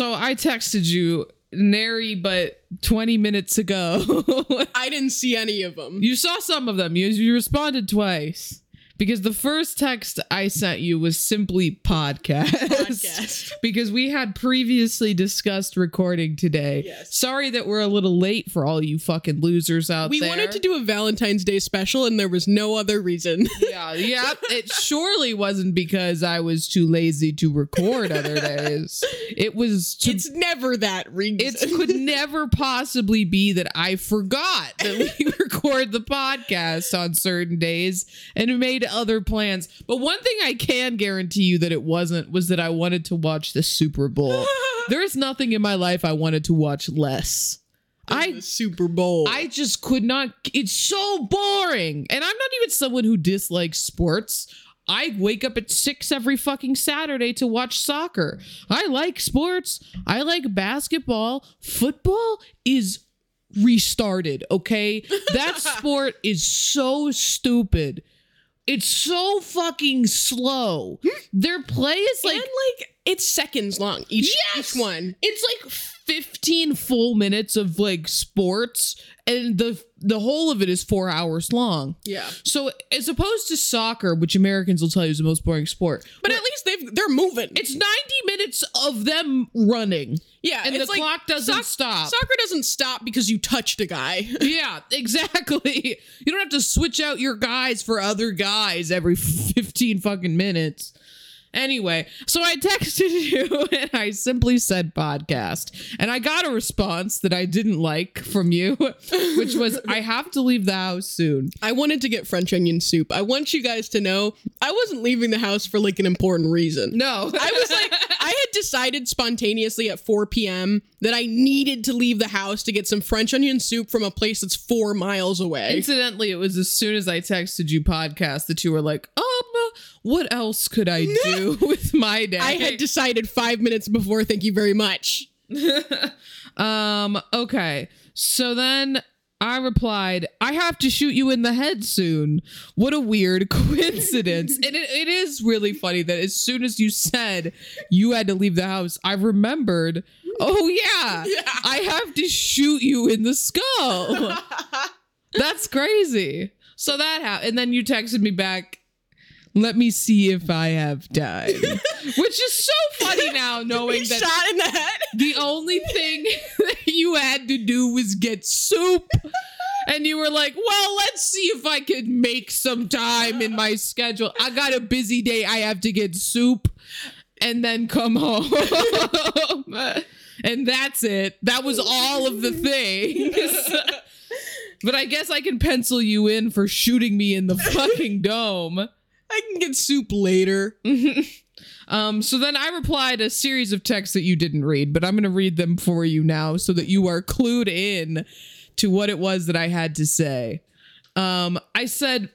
So I texted you nary but 20 minutes ago. I didn't see any of them. you saw some of them. You, you responded twice. Because the first text I sent you was simply podcast. Podcast. because we had previously discussed recording today. Yes. Sorry that we're a little late for all you fucking losers out We there. We wanted to do a Valentine's Day special, and there was no other reason. yeah, yeah. It surely wasn't because I was too lazy to record other days. It was to it's never that reason. it could never possibly be that I forgot that we record the podcast on certain days and it made other plans. But one thing I can guarantee you that it wasn't was that I wanted to watch the Super Bowl. There's nothing in my life I wanted to watch less. I the Super Bowl. I just could not. It's so boring. And I'm not even someone who dislikes sports. I wake up at six every fucking Saturday to watch soccer. I like sports. I like basketball. Football is restarted, okay? That sport is so stupid. It's so fucking slow. Hmm? Their play is like like like it's seconds long each Yes! each one. it's like 15 full minutes of like sports and the the whole of it is 4 hours long. Yeah, So as opposed to soccer, which Americans will tell you is the most boring sport, but at least they've they're moving. it's 90 minutes of them running. yeah, and the like clock doesn't soc- stop. Soccer doesn't stop because you touched a guy. Yeah, exactly. You don't have to switch out your guys for other guys every 15 fucking minutes. Anyway, so I texted you and I simply said podcast. And I got a response that I didn't like from you, which was I have to leave the house soon. I wanted to get French onion soup. I want you guys to know I wasn't leaving the house for like an important reason. No. I was like, I had decided spontaneously at 4 p.m. that I needed to leave the house to get some French onion soup from a place that's four miles away. Incidentally, it was as soon as I texted you podcast that you were like, what else could I do with my day? I had decided five minutes before. Thank you very much. Um, okay. So then I replied, I have to shoot you in the head soon. What a weird coincidence. and it, it is really funny that as soon as you said you had to leave the house, I remembered, oh, yeah, Yeah. I have to shoot you in the skull. That's crazy. So that happened. And then you texted me back. Let me see if I have time. Which is so funny now, knowing that Shot in the head. the only thing that you had to do was get soup. And you were like, well, let's see if I could make some time in my schedule. I got a busy day. I have to get soup and then come home. and that's it. That was all of the things. but I guess I can pencil you in for shooting me in the fucking dome. I can get soup later. Um, so then I replied a series of texts that you didn't read, but I'm going to read them for you now so that you are clued in to what it was that I had to say. Um, I said,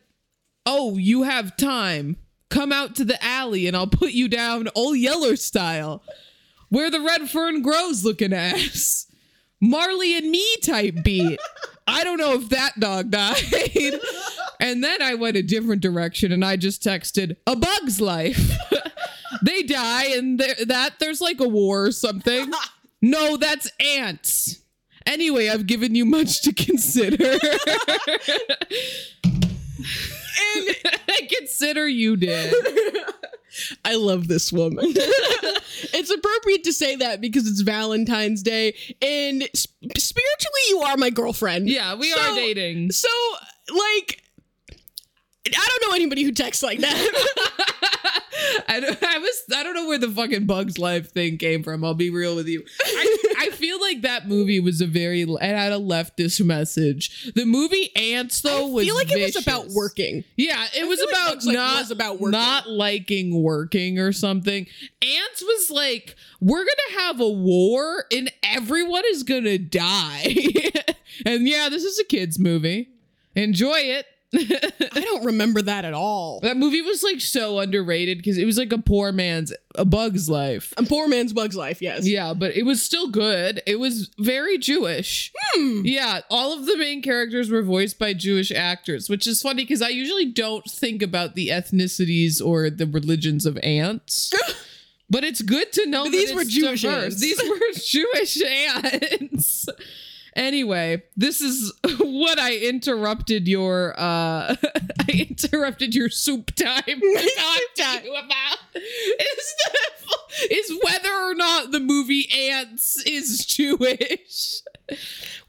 Oh, you have time. Come out to the alley and I'll put you down old Yeller style. Where the red fern grows looking ass. Marley and me type beat. I don't know if that dog died. And then I went a different direction and I just texted a bug's life. they die and that there's like a war or something. No, that's Antz. Anyway, I've given you much to consider. And I consider you did. I love this woman. it's appropriate to say that because it's Valentine's Day, and sp- spiritually, you are my girlfriend. Yeah, we So- are dating. So, like, I don't know anybody who texts like that. I, don't- I was I don't know where the fucking Bugs Life thing came from. I'll be real with you. I, I feel like that movie was a very it had a leftist message. The movie Antz though I was feel like it was about working. Yeah, it was feel like about not was about working. not liking working or something. Antz was like, we're gonna have a war and everyone is gonna die. and yeah, this is a kids movie. Enjoy it. I don't remember that at all. that movie was like so underrated because it was like a poor man's a bug's life. A poor man's Bug's Life, yes. Yeah, but it was still good. It was very Jewish. Hmm. Yeah, all of the main characters were voiced by Jewish actors, which is funny because I usually don't think about the ethnicities or the religions of ants. But it's good to know these were Jewish diverse. ants. These were Jewish ants. Anyway, this is what I interrupted your uh I interrupted your soup time to talk to you about is the, is whether or not the movie Antz is Jewish.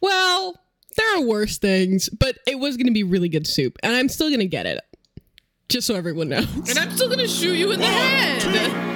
Well, there are worse things, but it was going to be really good soup, and I'm still going to get it. Just so everyone knows. And I'm still gonna shoot you in the head.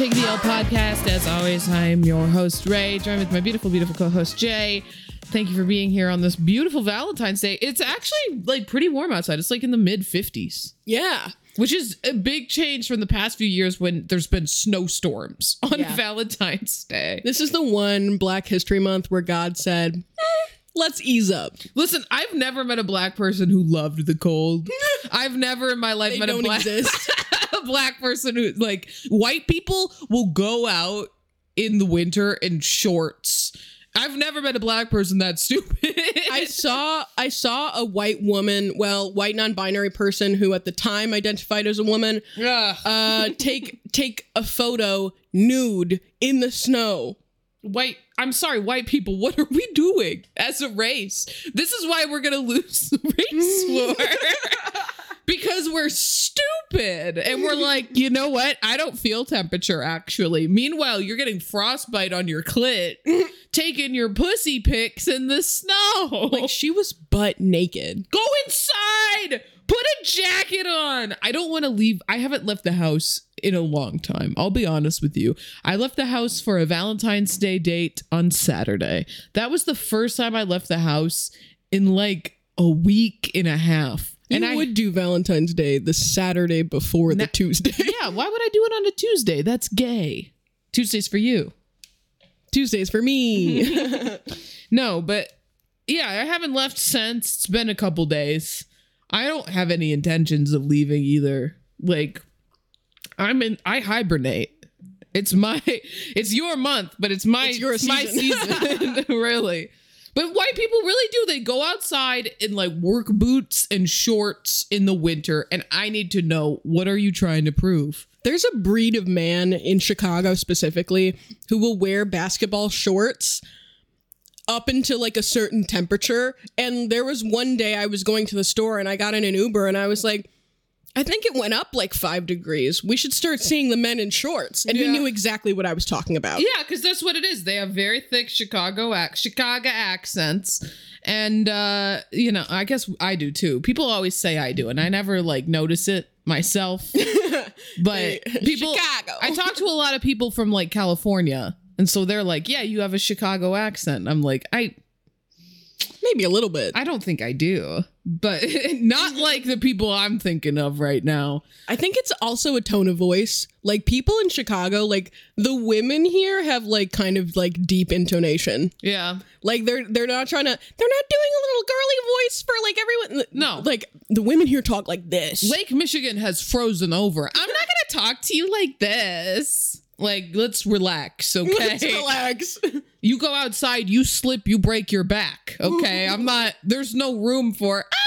Take the L podcast. As always, I'm your host, Rayy, joined with my beautiful, beautiful co host, Jay. Thank you for being here on this beautiful Valentine's Day. It's actually like pretty warm outside. It's like in the mid 50s, Yeah. which is a big change from the past few years when there's been snowstorms on Yeah. Valentine's Day. This is the one Black History Month where God said, "Eh, let's ease up. Listen, I've never met a black person who loved the cold. I've never in my life They met a black exist. a black person who like white people will go out in the winter in shorts. I've never met a black person that stupid. I saw I saw a white woman, well, white non-binary person who at the time identified as a woman, Ugh. uh take take a photo nude in the snow. white I'm sorry, white people, what are we doing as a race? This is why we're gonna lose the race war. Because we're stupid. And we're like, you know what? I don't feel temperature actually. Meanwhile, you're getting frostbite on your clit, taking your pussy pics in the snow. Like she was butt naked. Go inside. Put a jacket on. I don't want to leave. I haven't left the house in a long time. I'll be honest with you. I left the house for a Valentine's Day date on Saturday. That was the first time I left the house in like a week and a half. And and I I would do Valentine's Day the Saturday before the Tuesday. Yeah, why would I do it on a Tuesday? That's gay. Tuesday's for you. Tuesdays for me. No, but yeah, I haven't left since. It's been a couple days. I don't have any intentions of leaving either. Like, I'm in. I hibernate. It's my. It's your month, but it's my. It's your my season. season. really. But white people really do. They go outside in like work boots and shorts in the winter, and I need to know what are you trying to prove? There's a breed of man in Chicago specifically who will wear basketball shorts up until like a certain temperature. And there was one day I was going to the store and I got in an Uber and I was like, I think it went up like five degrees. We should start seeing the men in shorts. And he knew exactly what I was talking about. Yeah, because that's what it is. They have very thick Chicago ac- Chicago accents, and uh, you know, I guess I do too. People always say I do, and I never like notice it myself. but people, Chicago. I talk to a lot of people from like California, and so they're like, "Yeah, you have a Chicago accent." I'm like, I, Maybe a little bit. I don't think I do, but not like the people I'm thinking of right now. I think it's also a tone of voice. Like people in Chicago, like the women here have like kind of like deep intonation. Yeah, Like they're they're not trying to they're not doing a little girly voice for like everyone. No. Like the women here talk like this. Lake Michigan has frozen over. I'm not gonna talk to you like this. Like, let's relax, okay? Let's relax. You go outside, you slip, you break your back, okay? I'm not. There's no room for. Ah,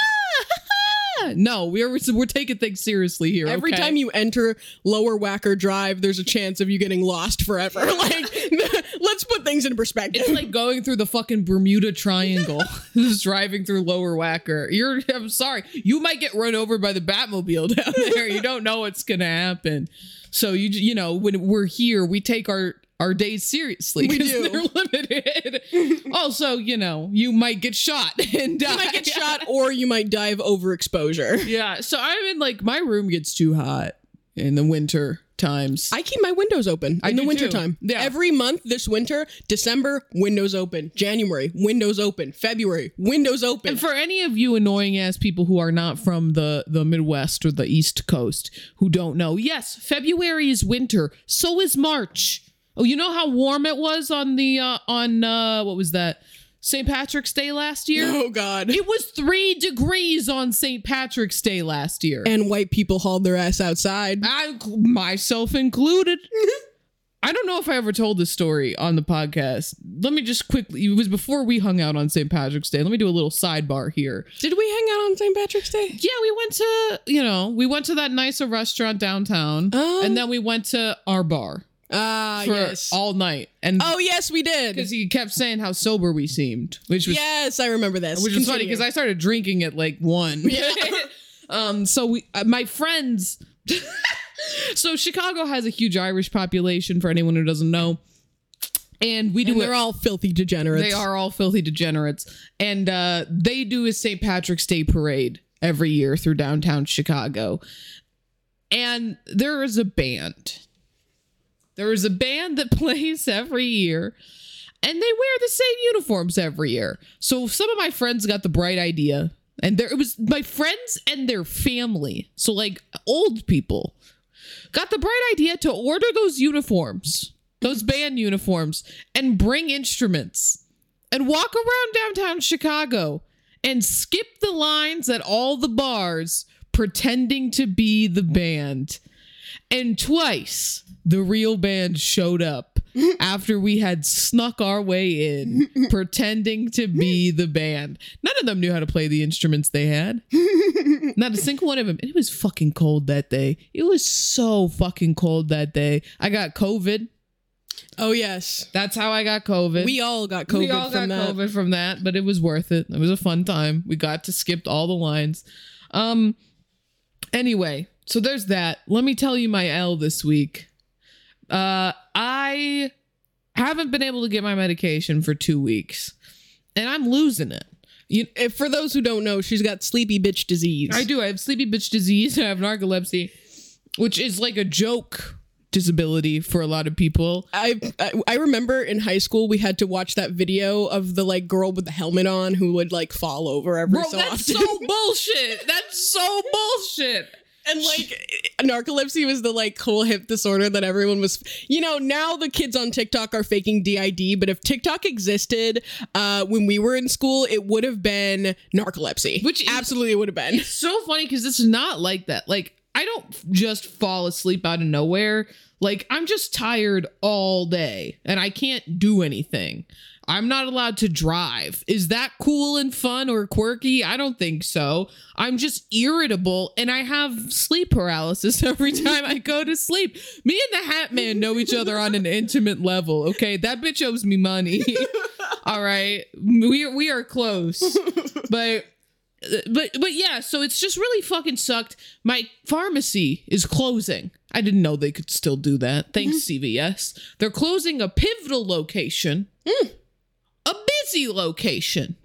no, we're we're taking things seriously here. Every okay? time you enter Lower Wacker Drive, there's a chance of you getting lost forever. Like, let's put things in perspective. It's like going through the fucking Bermuda Triangle, just driving through Lower Wacker. You're, I'm sorry, you might get run over by the Batmobile down there. You don't know what's gonna happen. So you, you know, when we're here, we take our our days seriously We because do. they're limited. also, you know, you might get shot and die. you might get shot or you might die of overexposure. Yeah. So I'm in like my room gets too hot in the winter times. I keep my windows open I in the winter too. time. Yeah. Every month this winter, December, windows open. January, windows open. February, windows open. And for any of you annoying ass people who are not from the the Midwest or the East Coast who don't know, yes, February is winter. So is March. Oh, you know how warm it was on the uh on uh what was that? St. Patrick's Day last year? Oh God. It was three degrees on St. Patrick's Day last year. And white people hauled their ass outside. I, myself included. I don't know if I ever told this story on the podcast. Let me just quickly, it was before we hung out on St. Patrick's Day. Let me do a little sidebar here. Did we hang out on St. Patrick's Day? Yeah, we went to, you know, we went to that nicer restaurant downtown. Oh. and then we went to our bar Ah, yes. all night. And oh yes, we did. because he kept saying how sober we seemed, which was Yes, I remember this. which is funny because I started drinking at like one. um, so we, uh, my friends. so Chicago has a huge Irish population. For anyone who doesn't know, and we do And they're all filthy degenerates. They are all filthy degenerates, and uh, they do a St. Patrick's Day parade every year through downtown Chicago. And there is a band. There is a band that plays every year, and they wear the same uniforms every year. So some of my friends got the bright idea, and there it was my friends and their family. So like old people got the bright idea to order those uniforms, those band uniforms, and bring instruments and walk around downtown Chicago and skip the lines at all the bars pretending to be the band. And twice the real band showed up after we had snuck our way in pretending to be the band. None of them knew how to play the instruments they had. Not a single one of them. And it was fucking cold that day. It was so fucking cold that day. I got COVID. Oh yes, That's how I got COVID. we all got COVID we all from got that. COVID from that, but it was worth it. It was a fun time. We got to skip all the lines. Um. Anyway, so there's that. Let me tell you my L this week. Uh, I haven't been able to get my medication for two weeks, and I'm losing it. You, If, for those who don't know, she's got sleepy bitch disease. I do. I have sleepy bitch disease. I have narcolepsy, which is like a joke disability for a lot of people. I, I I remember in high school we had to watch that video of the like girl with the helmet on who would like fall over every Bro, so that's often. so bullshit. That's so bullshit. And like narcolepsy was the like cool hip disorder that everyone was you know now the kids on tiktok are faking did but if tiktok existed uh when we were in school it would have been narcolepsy Which absolutely would have been so funny because it's not like that. Like, I don't just fall asleep out of nowhere. Like, I'm just tired all day and I can't do anything. I'm not allowed to drive. Is that cool and fun or quirky? I don't think so. I'm just irritable and I have sleep paralysis every time I go to sleep. Me and the Hat Man know each other on an intimate level, okay? That bitch owes me money. all right. We, we are close. But but but yeah, so it's just really fucking sucked. My pharmacy is closing. I didn't know they could still do that. Thanks mm-hmm. CVS. They're closing a pivotal location. Mm. A busy location.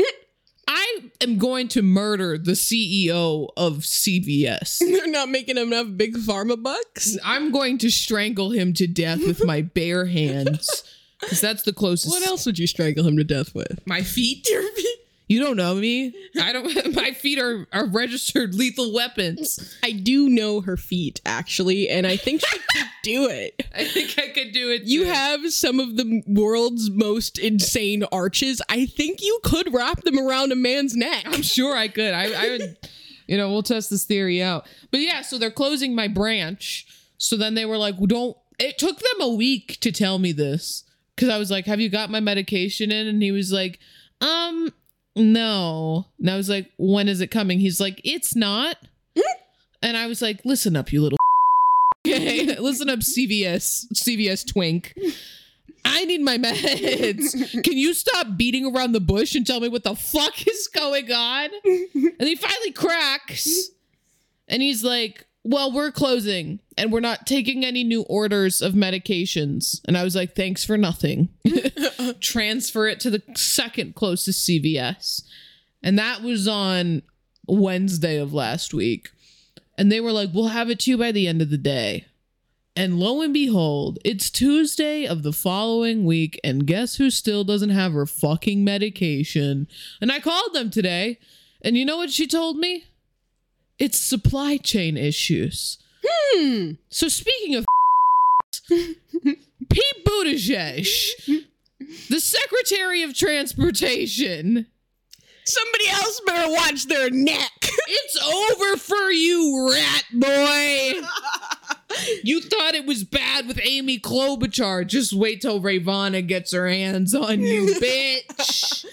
I am going to murder the CEO of CVS. they're not making enough big pharma bucks I'm going to strangle him to death with my bare hands. Because that's the closest. what else would you strangle him to death with My feet. Your feet. You don't know me. I don't. My feet are are registered lethal weapons. i do know her feet actually and i think she could do it I think I could do it. You too. have some of the world's most insane arches. I think you could wrap them around a man's neck. I'm sure I could. I, I would. You know, we'll test this theory out. But yeah, so they're closing my branch. So then they were like, "Don't." It took them a week to tell me this because I was like, "Have you got my medication in?" And he was like, "Um, no." And I was like, "When is it coming?" He's like, "It's not." and I was like, "Listen up, you little." Okay, listen up, CVS, CVS twink. I need my meds. Can you stop beating around the bush and tell me what the fuck is going on? And he finally cracks. And he's like, Well, we're closing and we're not taking any new orders of medications. And I was like, Thanks for nothing. Transfer it to the second closest CVS. And that was on Wednesday of last week. And they were like, We'll have it to you by the end of the day. And lo and behold, it's Tuesday of the following week, and guess who still doesn't have her fucking medication? And I called them today, and you know what she told me? It's supply chain issues. Hmm. So speaking of Pete Buttigieg the Secretary of Transportation. Somebody else better watch their neck. It's over for you, rat boy. You thought it was bad with Amy Klobuchar. Just wait till Ravana gets her hands on you, bitch.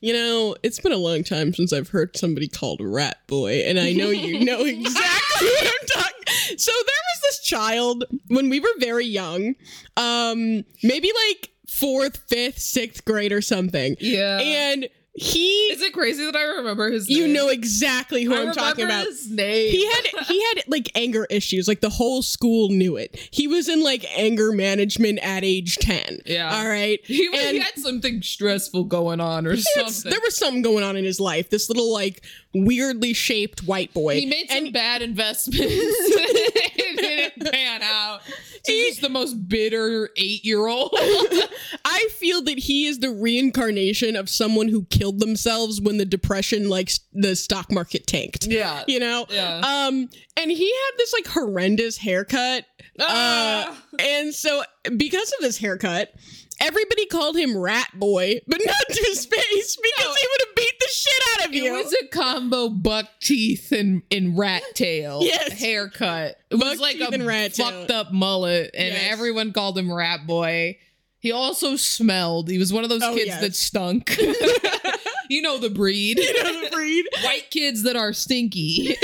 You know, it's been a long time since I've heard somebody called rat boy, and I know you know exactly what I'm talking. So there was this child when we were very young, um, maybe like fourth, fifth, sixth grade or something. Yeah. And he Is it crazy that I remember his you name? know exactly who I I'm talking about. his name. He had he had like anger issues. Like the whole school knew it. He was in like anger management at age 10. Yeah. All right. He, he had something stressful going on or something. there was something going on in his life. This little like weirdly shaped white boy. he made some and bad investments. it didn't pan out. He's just the most bitter eight year old. I feel that he is the reincarnation of someone who killed themselves when the depression like the stock market tanked. yeah. You know? Yeah. Um and he had this like horrendous haircut. Uh Ah. and so because of this haircut, everybody called him Rat Boy, but not to his face because No. he would have beat the shit out of It you. It was a combo buck teeth and, and rat tail Yes. haircut. It Buck was like a and rat tail. fucked up mullet, and Yes. everyone called him Rat Boy. He also smelled. He was one of those Oh, kids yes. that stunk. you know the breed. you know the breed. White kids that are stinky.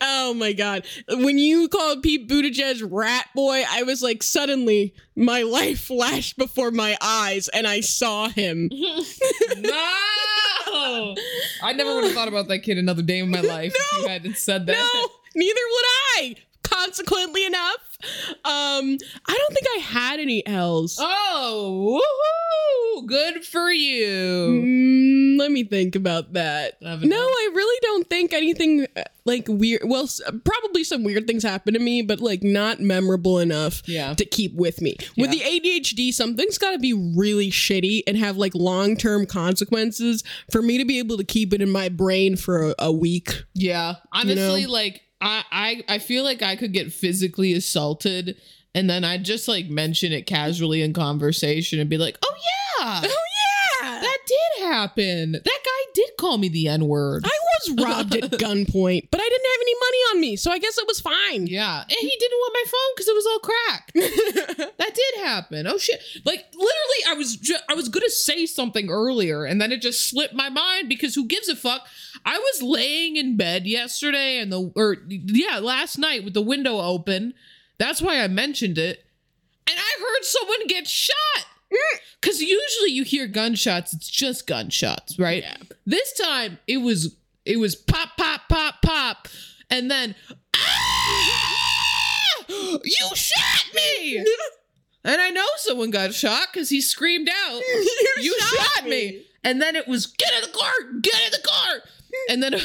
Oh my god. When you called Pete Buttigieg rat boy, I was like suddenly my life flashed before my eyes and I saw him. no! I never would have thought about that kid another day in my life if you hadn't said that. No, neither would I. Consequently enough, um, I don't think I had any L's. Oh, woohoo! Good for you. Mm, let me think about that. No, I? I really don't think anything uh, like weird. Well, probably some weird things happen to me, but like not memorable enough Yeah. to keep with me. With the ADHD, something's got to be really shitty and have like long term consequences for me to be able to keep it in my brain for a, a week. Yeah. Honestly, know? like I, I I feel like I could get physically assaulted and then I'd just like mention it casually in conversation and be like, Oh yeah. Oh yeah, That did happen. That guy did call me the N-word. I was robbed at gunpoint, but I didn't have any money on me, so I guess it was fine. yeah. And he didn't want my phone because it was all cracked. that did happen. Oh shit. Like literally I was ju- I was gonna say something earlier and then it just slipped my mind because who gives a fuck? I was laying in bed yesterday and the or yeah, last night with the window open. That's why I mentioned it. And I heard someone get shot. Mm. Cause usually you hear gunshots, it's just gunshots, right? Yeah. This time it was it was pop, pop, pop, pop, and then "Ah! you shot me. And I know someone got shot because he screamed out, You shot, me. And then it was, Get in the car, get in the car. And then a,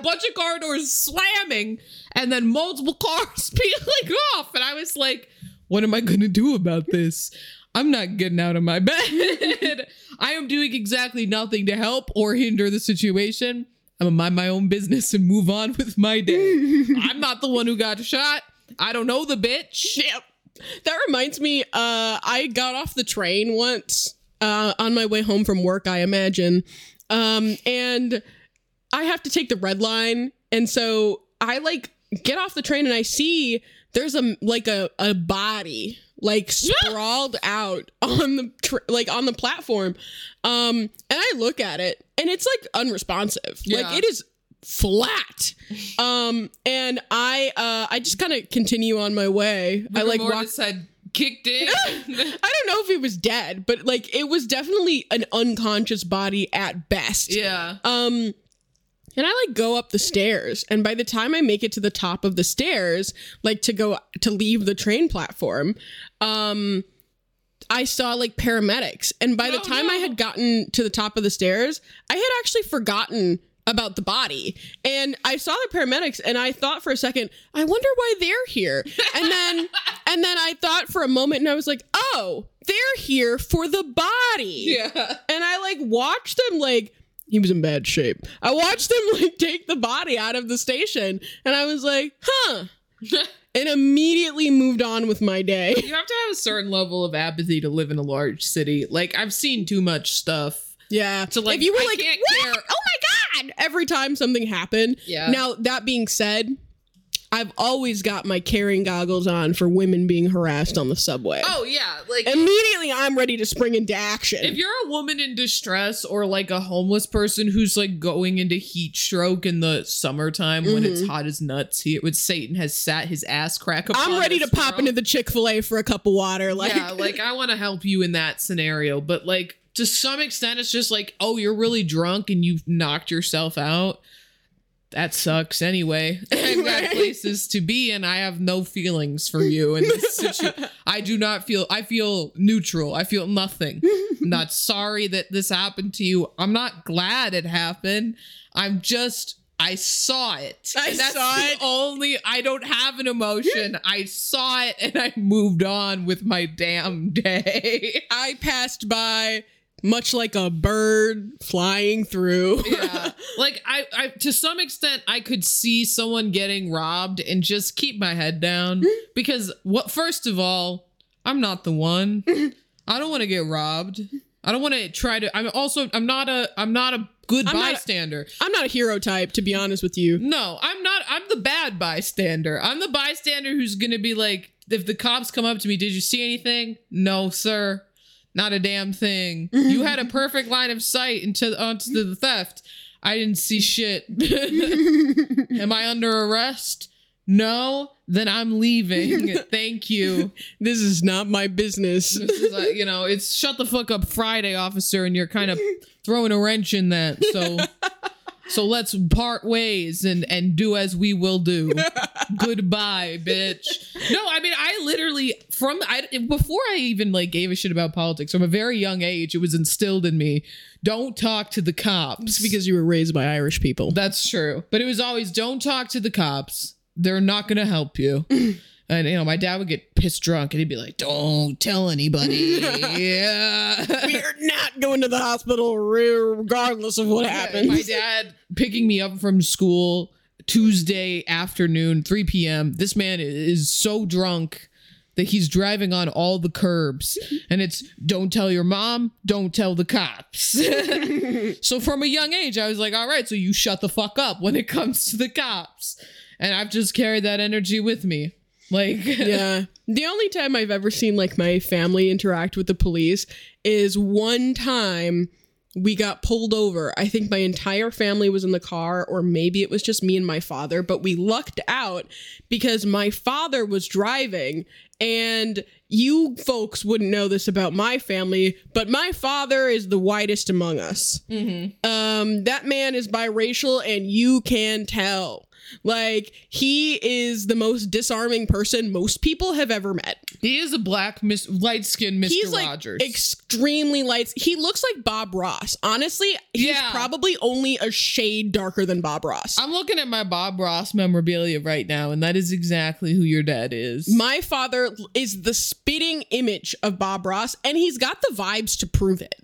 bunch of car doors slamming, and then multiple cars peeling off. And I was like, What am I going to do about this? I'm not getting out of my bed. I am doing exactly nothing to help or hinder the situation. I'm gonna mind my own business and move on with my day. I'm not the one who got shot. I don't know the bitch. Yep. That reminds me, uh, I got off the train once uh, on my way home from work, I imagine. Um, and I have to take the red line. And so I like get off the train and I see there's a like a, a body like sprawled out on the tr- like on the platform. Um, and I look at it and it's like unresponsive. Yeah. Like it is flat. Um, and I uh I just kind of continue on my way. I like walk Mortis had kicked in. I don't know if he was dead, but like it was definitely an unconscious body at best. yeah. Um and I like go up the stairs and by the time I make it to the top of the stairs, like to go to leave the train platform, um I saw like paramedics and by the Oh, time I had gotten to the top of the stairs, I had actually forgotten about the body. And I saw the paramedics and I thought for a second, I wonder why they're here. And then and then I thought for a moment and I was like, "Oh, they're here for the body." Yeah. And I like watched them like he was in bad shape. I watched them like take the body out of the station and I was like, huh. and immediately moved on with my day. You have to have a certain level of apathy to live in a large city. Like I've seen too much stuff. Yeah. To like, if you were I like, oh my god, every time something happened. Yeah. Now that being said, I've always got my caring goggles on for women being harassed on the subway. Oh yeah, like Immediately, I'm ready to spring into action. if you're a woman in distress or like a homeless person who's like going into heat stroke in the summertime when it's mm-hmm. hot as nuts, he with Satan has sat his ass crack I'm ready to pop into the Chick Fil A for a cup of water. Like, yeah, like I want to help you in that scenario, but like to some extent, it's just like, oh, you're really drunk and you've knocked yourself out. That sucks anyway. I've got places to be, and I have no feelings for you in this situation. I do not feel. I feel neutral. I feel nothing. I'm not sorry that this happened to you. I'm not glad it happened. I'm just. I saw it. I And that's saw it. Only I don't have an emotion. I saw it and I moved on with my damn day. I passed by much like a bird flying through. yeah. Like I, I to some extent i could see someone getting robbed and just keep my head down mm-hmm. because what first of all i'm not the one. Mm-hmm. I don't want to get robbed. I don't want to try to i'm also i'm not a i'm not a good I'm not a- bystander. I'm not a hero type, to be honest with you. no i'm not i'm the bad bystander. I'm the bystander who's gonna be like if the cops come up to me did you see anything? No sir not a damn thing. You had a perfect line of sight into onto the theft. I didn't see shit. Am i under arrest? No. Then i'm leaving. Thank you. This is not my business. this is like, you know it's shut the fuck up friday officer and you're kind of throwing a wrench in that so so let's part ways and and do as we will do goodbye bitch no i mean i literally from i before i even like gave a shit about politics from a very young age it was instilled in me don't talk to the cops It's because you were raised by Irish people. that's true. But it was always don't talk to the cops. They're not going to help you. And you know, my dad would get pissed drunk and he'd be like, "Don't tell anybody." yeah. We're not going to the hospital regardless of what happens. My dad picking me up from school Tuesday afternoon, 3 p.m. This man is so drunk that he's driving on all the curbs and it's don't tell your mom, don't tell the cops. so from a young age, I was like, all right, so you shut the fuck up when it comes to the cops. And I've just carried that energy with me. Like, yeah. The only time I've ever seen like my family interact with the police is one time we got pulled over. I think my entire family was in the car, or maybe it was just me and my father, but we lucked out because my father was driving. And you folks wouldn't know this about my family, but my father is the whitest among us. Um, that man is biracial, and you can tell. Like he is the most disarming person most people have ever met. he is a black, mis- light skinned Mr. He's like Rogers. extremely light. He looks like Bob Ross. Honestly, he's Yeah. probably only a shade darker than Bob Ross. I'm looking at my Bob Ross memorabilia right now, and that is exactly who your dad is. My father is the spitting image of Bob Ross, and he's got the vibes to prove it.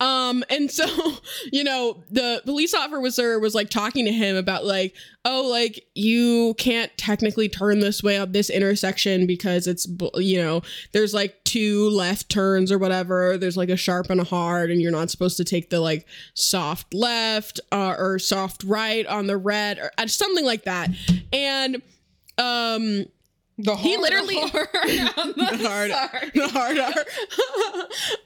Um, and so, you know, the police officer was like talking to him about like, oh, like you can't technically turn this way up this intersection because it's, you know, there's like two left turns or whatever. There's like a sharp and a hard, and you're not supposed to take the like soft left uh, or soft right on the red or uh, something like that. And um the he literally- R. The hard, sorry. the hard R.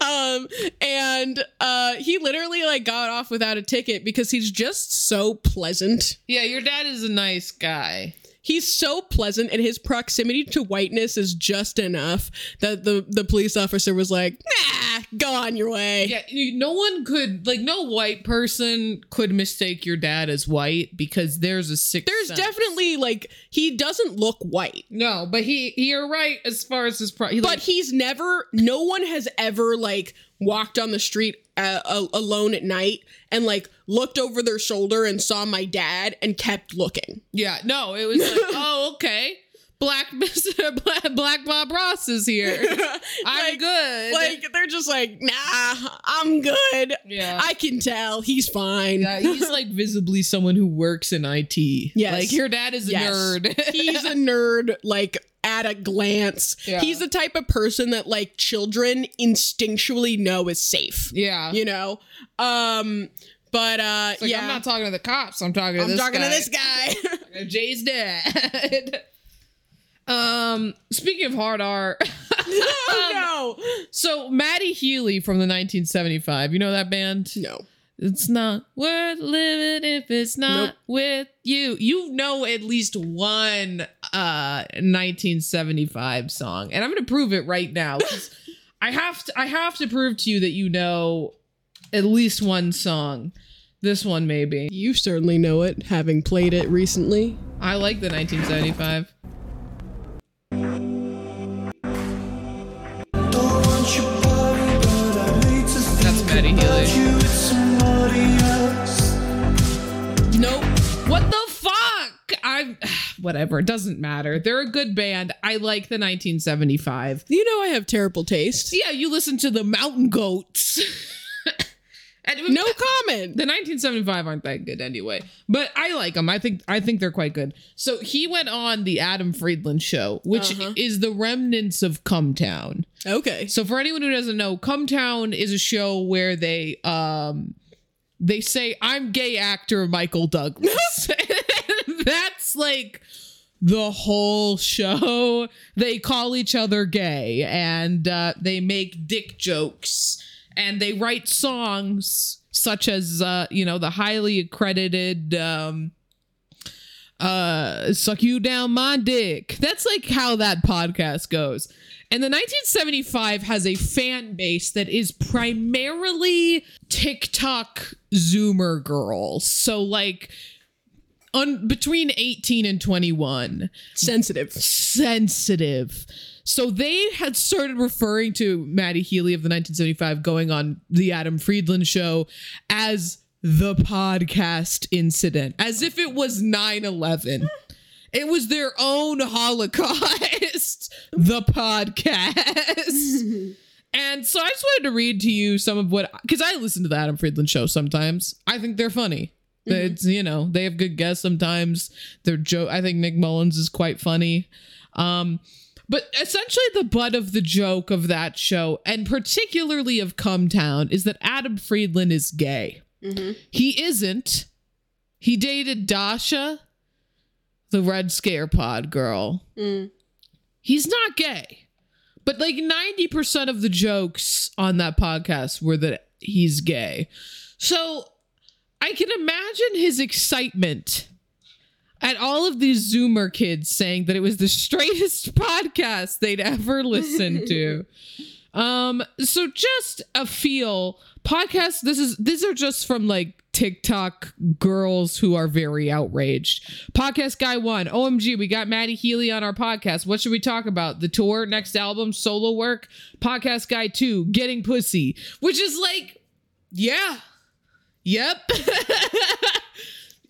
um, and uh, he literally like got off without a ticket because he's just so pleasant. Yeah, your dad is a nice guy. He's so pleasant, and his proximity to whiteness is just enough that the the police officer was like, "Nah, go on your way." Yeah, no one could like no white person could mistake your dad as white because there's a six There's definitely like he doesn't look white. no, but he you're right as far as his pro. He, but he's never no one has ever like walked on the street uh, alone at night and like looked over their shoulder and saw my dad and kept looking. Yeah, no, it was like oh okay, Black Mr. Black, Black Bob Ross is here. I'm Like- good. Like they're just like, nah, I'm good. yeah. I can tell he's fine. yeah, he's like visibly someone who works in IT. Yes. Like your dad is a Yes. nerd. he's a nerd, like at a glance. Yeah. He's the type of person that like children instinctually know is safe. yeah. You know? Um, but uh like, yeah. I'm not talking to the cops. I'm talking to this guy. I'm this talking guy. to this guy. Jay's dad. Um, speaking of hard R, oh so Matty Healy from the 1975, you know that band? no. No. It's not worth living if it's not Nope. with you. You know at least one uh 1975 song, and I'm gonna prove it right now. I have to. I have to prove to you that you know at least one song. This one maybe. You certainly know it, having played it recently. I like the 1975. That's Matty Healy. Nope. What the fuck? I whatever. It doesn't matter. They're a good band. I like the 1975. You know I have terrible taste. Yeah, you listen to the Mountain Goats. No comment. the 1975 aren't that good anyway, but I like them. I think I think they're quite good. So he went on the Adam Friedland show, which Uh-huh. is the remnants of Cumtown. Okay. So for anyone who doesn't know, Cumtown is a show where they um they say I'm gay actor Michael Douglas. That's like the whole show. They call each other gay and uh, they make dick jokes and they write songs such as uh, you know the highly accredited um uh suck you down my dick that's like how that podcast goes and the 1975 has a fan base that is primarily tiktok zoomer girls so like on between 18 and 21 Sensitive. sensitive. So they had started referring to Matty Healy of the 1975 going on the Adam Friedland show as the podcast incident, as if it was 9 11. It was their own Holocaust, the podcast. and so I just wanted to read to you some of what, because I listen to the Adam Friedland show sometimes. I think they're funny. It's, you know, they have good guests sometimes. They're joke. I think Nick Mullen is quite funny. Um, but essentially, the butt of the joke of that show, and particularly of Cumtown, is that Adam Friedland is gay. He isn't. He dated Dasha, the Red Scare Pod girl. Mm. He's not gay. But like 90% of the jokes on that podcast were that he's gay. So I can imagine his excitement at all of these Zoomer kids saying that it was the straightest podcast they'd ever listened to. Um, so just a feel podcast. This is these are just from like TikTok girls who are very outraged. Podcast guy one, OMG, we got Matty Healy on our podcast. What should we talk about? The tour, next album, solo work. Podcast guy two, getting pussy, which is like, yeah, yep.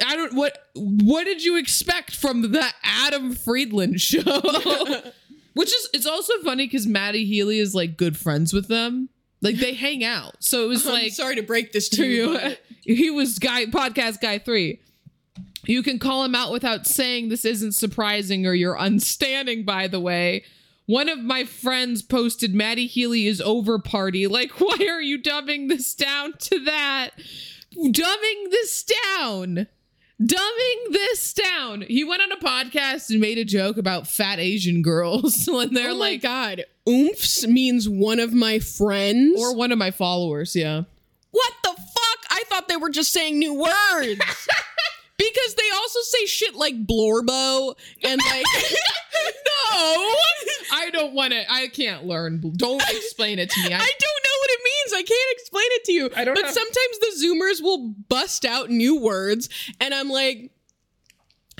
I don't what what did you expect from the Adam Friedland show? Which is it's also funny because Matty Healy is like good friends with them. Like they hang out. So it was I'm like sorry to break this to you. he was guy podcast guy three. You can call him out without saying this isn't surprising or you're unstanding, by the way. One of my friends posted Matty Healy is over party. Like, why are you dumbing this down to that? Dumbing this down. Dumbing this down. He went on a podcast and made a joke about fat Asian girls when they're oh my like, god. Oomphs means one of my friends. or one of my followers, yeah. what the fuck? I thought they were just saying new words. because they also say shit like blorbo and like No, I don't want to. I can't learn. Don't explain it to me. I I, don't know what it means. I can't explain it to you. I don't but have- sometimes the zoomers will bust out new words and I'm like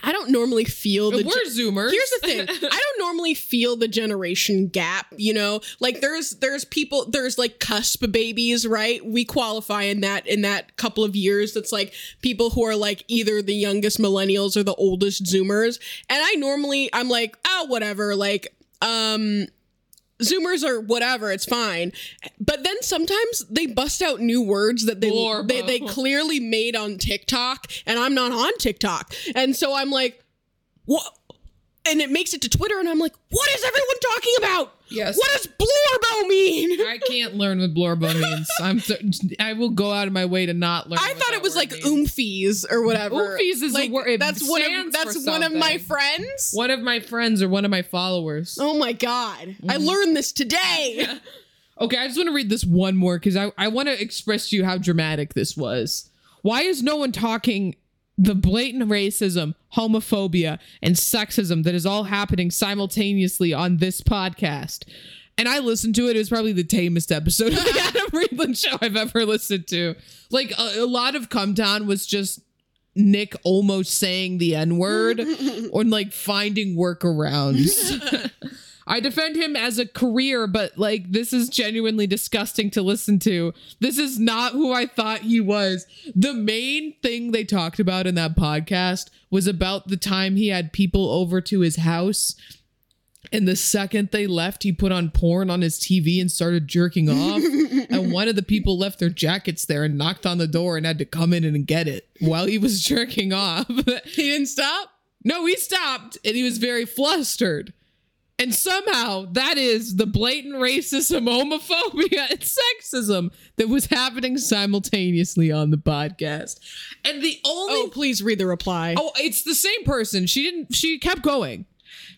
I don't normally feel the We're Zoomers. Here's the thing. I don't normally feel the generation gap, you know? Like there's there's people there's like cusp babies, right? We qualify in that in that couple of years that's like people who are like either the youngest millennials or the oldest zoomers. And I normally I'm like, "Oh, whatever." Like um Zoomers or whatever, it's fine. But then sometimes they bust out new words that they they, they clearly made on TikTok, and I'm not on TikTok. And so I'm like, what? And it makes it to Twitter, and I'm like, what is everyone talking about? Yes. What does blorbo mean? I can't learn what blorbo means. I'm so, I will go out of my way to not learn. I thought it was like means. oomfies or whatever. Oomfies is a word- That's one of that's one of my friends. one of my friends or one of my followers. Oh my god! I Mm-hmm. learned this today. Okay, I just want to read this one more because I, I want to express to you how dramatic this was. Why is no one talking the blatant racism, homophobia, and sexism that is all happening simultaneously on this podcast? And I listened to it. It was probably the tamest episode of the Adam Friedland show I've ever listened to. Like a, a lot of Cum Town was just Nick almost saying the N word or like finding workarounds. I defend him as a career, but like this is genuinely disgusting to listen to. This is not who I thought he was. The main thing they talked about in that podcast was about the time he had people over to his house. And the second they left, he put on porn on his TV and started jerking off. and one of the people left their jackets there and knocked on the door and had to come in and get it while he was jerking off. he didn't stop. No, he stopped and he was very flustered. And somehow that is the blatant racism, homophobia, and sexism that was happening simultaneously on the podcast. And the only Oh, please read the reply. Oh, it's the same person. She didn't she kept going.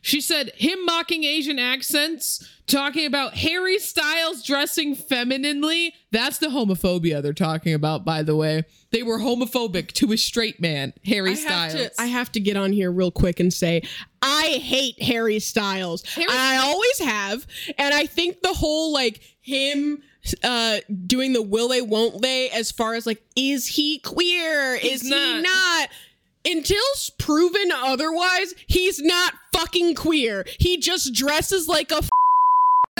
She said him mocking Asian accents, talking about Harry Styles dressing femininely. That's the homophobia they're talking about, by the way. They were homophobic to a straight man, Harry I Styles. have, to, I have to get on here real quick and say I hate Harry Styles. Harry- I always have, and I think the whole like him uh doing the will they won't they as far as like is he queer is he not. Until proven otherwise he's not fucking queer he just dresses like a f-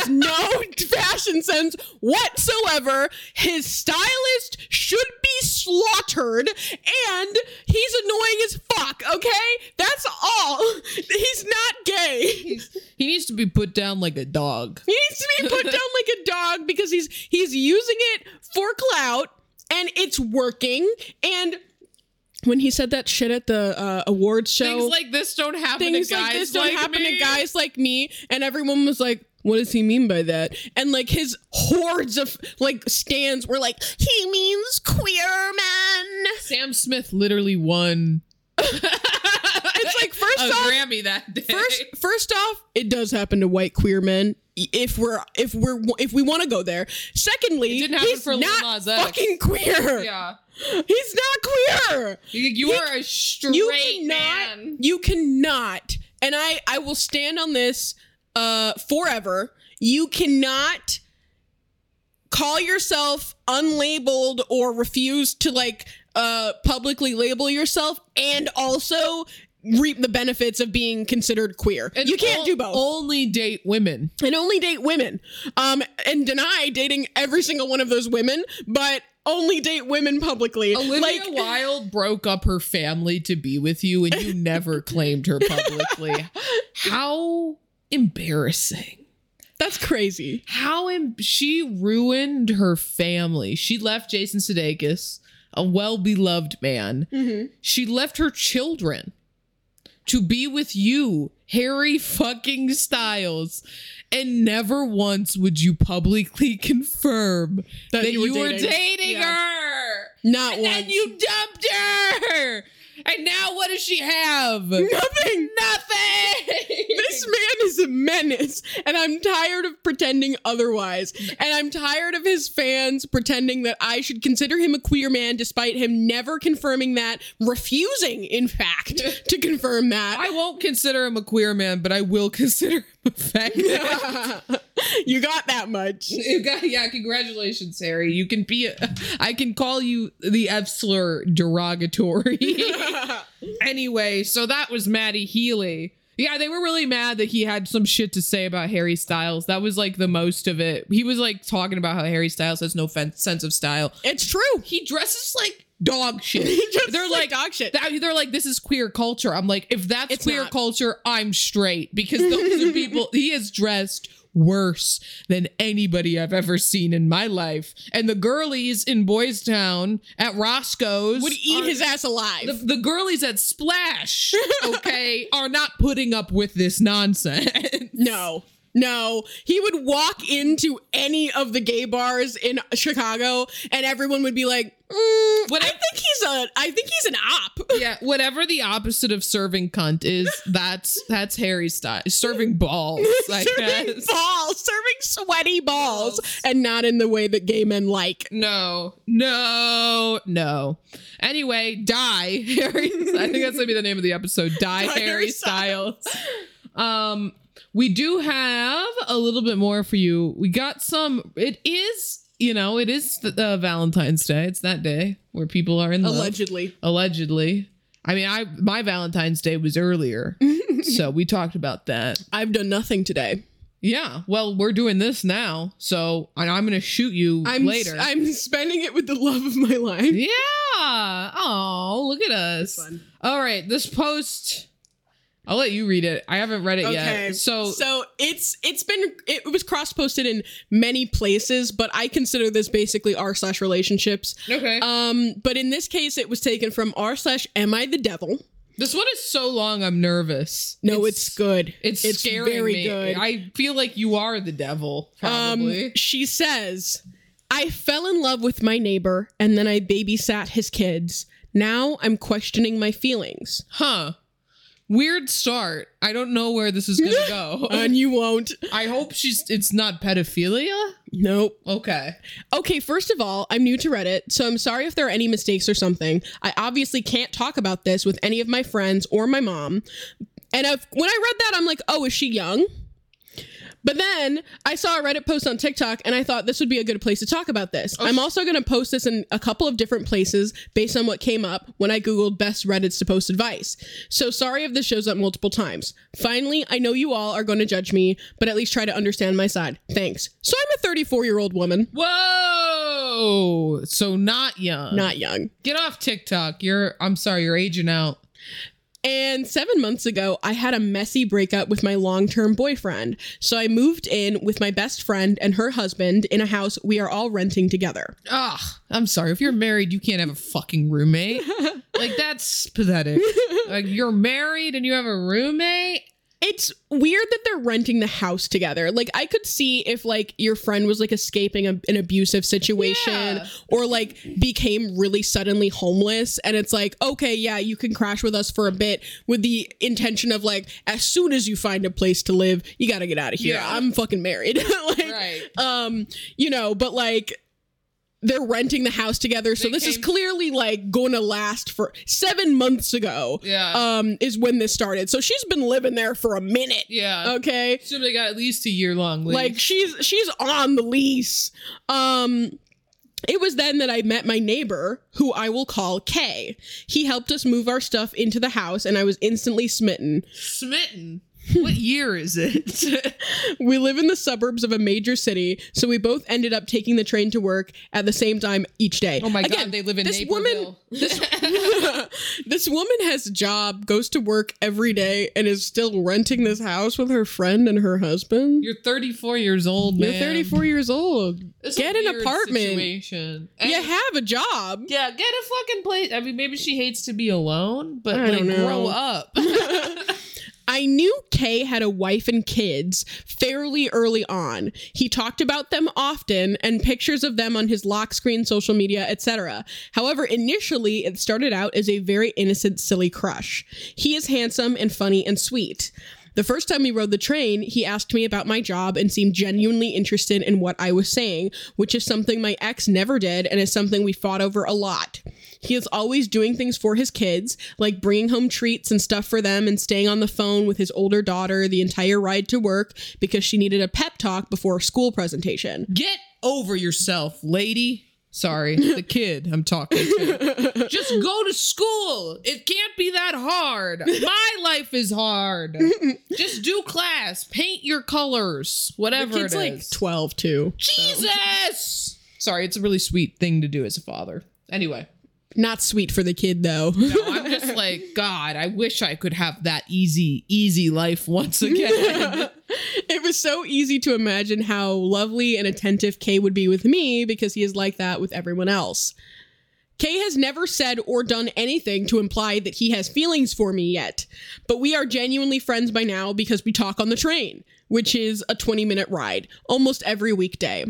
no fashion sense whatsoever. His stylist should be slaughtered, and he's annoying as fuck. Okay, that's all. He's not gay. he needs to be put down like a dog. He needs to be put down like a dog because he's he's using it for clout, and it's working. And when he said that shit at the uh, awards show, Things like this don't happen things to guys like this don't like happen me. to guys like me. And everyone was like what does he mean by that? And like his hordes of like stands were like he means queer men. Sam Smith literally won it's like first a off Grammy that day. first first off it does happen to white queer men. If we're if we're if we want to go there. Secondly didn't happen he's not fucking queer. Yeah, he's not queer. You, you He- are a straight you cannot man. you cannot and i i will stand on this uh forever. You cannot call yourself unlabeled or refuse to like uh publicly label yourself and also reap the benefits of being considered queer. And you can't o- do both. Only date women. and only date women. Um and deny dating every single one of those women but only date women publicly Olivia like Wilde broke up her family to be with you, and you never claimed her publicly. How embarrassing! that's crazy How em- she ruined her family. She left Jason Sudeikis, a well beloved man. Mm-hmm. She left her children to be with you, Harry fucking Styles. And never once would you publicly confirm that, That you, you were dating. dating Yeah. her. not And once then you dumped her. And now what does she have? nothing Nothing. This man is a menace, and I'm tired of pretending otherwise. And I'm tired of his fans pretending that I should consider him a queer man despite him never confirming that, refusing, in fact, to confirm that. I won't consider him a queer man, but I will consider you got that much. You got- yeah, congratulations, Harry. You can be. A, I can call you the F slur derogatory. Anyway, so that was Matty Healy. Yeah, they were really mad that he had some shit to say about Harry Styles. That was like the most of it. He was like talking about how Harry Styles has no fen- sense of style. It's true. He dresses like dog shit. they're like like, dog shit. they're like, this is queer culture. I'm like, if that's It's queer not. culture, I'm straight because those are people. He is dressed worse than anybody I've ever seen in my life. And the girlies in Boys Town at Roscoe's Would eat are- his ass alive. the, the girlies at Splash, okay, are not putting up with this nonsense. No. No, he would walk into any of the gay bars in Chicago, and everyone would be like, mm, "I think he's a, I think he's an op." Yeah, whatever the opposite of serving cunt is, that's that's Harry style. Serving balls, I serving guess. balls, serving sweaty balls, Balls. and not in the way that gay men like. No, no, no. Anyway, die Harry. I think that's gonna be the name of the episode. Die, Die Harry Harry Styles. Um, we do have a little bit more for you. We got some. It is, you know, it is the, uh, Valentine's Day. It's that day where people are in love. Allegedly, Allegedly. I mean, I my Valentine's Day was earlier, so we talked about that. I've done nothing today. Yeah. Well, we're doing this now, so I'm gonna shoot you I'm later. I'm spending it with the love of my life. yeah. Oh, look at us. All right, this post. I'll let you read it. I haven't read it Okay, yet. So, so it's it's been it was cross posted in many places, but I consider this basically r slash relationships. okay. Um, but in this case, it was taken from r slash Am I the Devil? this one is so long. I'm nervous. No, it's, good. It's, it's scaring very me. good. I feel like you are the devil. Probably. Um, she says, I fell in love with my neighbor and then I babysat his kids. Now I'm questioning my feelings. huh. Weird start. I don't know where this is gonna go. And you won't. I hope she's. It's not pedophilia. Nope. Okay. Okay, first of all, I'm new to Reddit, so I'm sorry if there are any mistakes or something. I obviously can't talk about this with any of my friends or my mom. And if, when I read that, I'm like, oh, is she young? But then I saw a Reddit post on TikTok and I thought this would be a good place to talk about this. Oh, I'm also going to post this in a couple of different places based on what came up when I Googled best Reddits to post advice. So sorry if this shows up multiple times. Finally, I know you all are going to judge me, but at least try to understand my side. Thanks. So I'm a 34 year old woman, Whoa. So not young. not young. Get off TikTok. You're. I'm sorry. You're aging out. And seven months ago, I had a messy breakup with my long term boyfriend. So I moved in with my best friend and her husband in a house we are all renting together. Ugh. I'm sorry. If you're married, you can't have a fucking roommate. like that's pathetic. like you're married and you have a roommate. It's weird that they're renting the house together. Like, I could see if, like, your friend was, like, escaping a, an abusive situation Yeah. or, like, became really suddenly homeless. And it's like, okay, yeah, you can crash with us for a bit with the intention of, like, as soon as you find a place to live, you gotta get out of here. Yeah. I'm fucking married. like, Right. um you know but like they're renting the house together so They this is clearly like going to last for seven months ago Yeah. um is when this started so she's been living there for a minute Yeah. okay So they got at least a year long lease. like she's she's on the lease um it was then that I met my neighbor, who I will call Kay. He helped us move our stuff into the house, and I was instantly smitten. smitten. What year is it? We live in the suburbs of a major city, so we both ended up taking the train to work at the same time each day. oh my Again, god, they live in this Naperville. woman this woman has a job, goes to work every day, and is still renting this house with her friend and her husband. You're 34 years old, man. You're 34 years old. It's Get an apartment. Situation. You have a job. yeah, get a fucking place. I mean, maybe she hates to be alone, but I like don't know. grow up. I had a wife and kids fairly early on. He talked about them often and pictures of them on his lock screen, social media, etc. However, initially it started out as a very innocent, silly crush. He is handsome and funny and sweet. The first time we rode the train, he asked me about my job and seemed genuinely interested in what I was saying, which is something my ex never did and is something we fought over a lot. He is always doing things for his kids, like bringing home treats and stuff for them and staying on the phone with his older daughter the entire ride to work because she needed a pep talk before a school presentation. get over yourself, lady. Sorry, the kid I'm talking to. Just go to school. It can't be that hard. My life is hard. Just do class, paint your colors, whatever Kid's it like is. 12 too. so- Jesus. Sorry, it's a really sweet thing to do as a father. Anyway, Not sweet for the kid though. no, I'm just like, God, I wish I could have that easy, easy life once again. it was so easy to imagine how lovely and attentive Kay would be with me because he is like that with everyone else. Kay has never said or done anything to imply that he has feelings for me yet, but we are genuinely friends by now because we talk on the train, which is a 20 minute ride almost every weekday.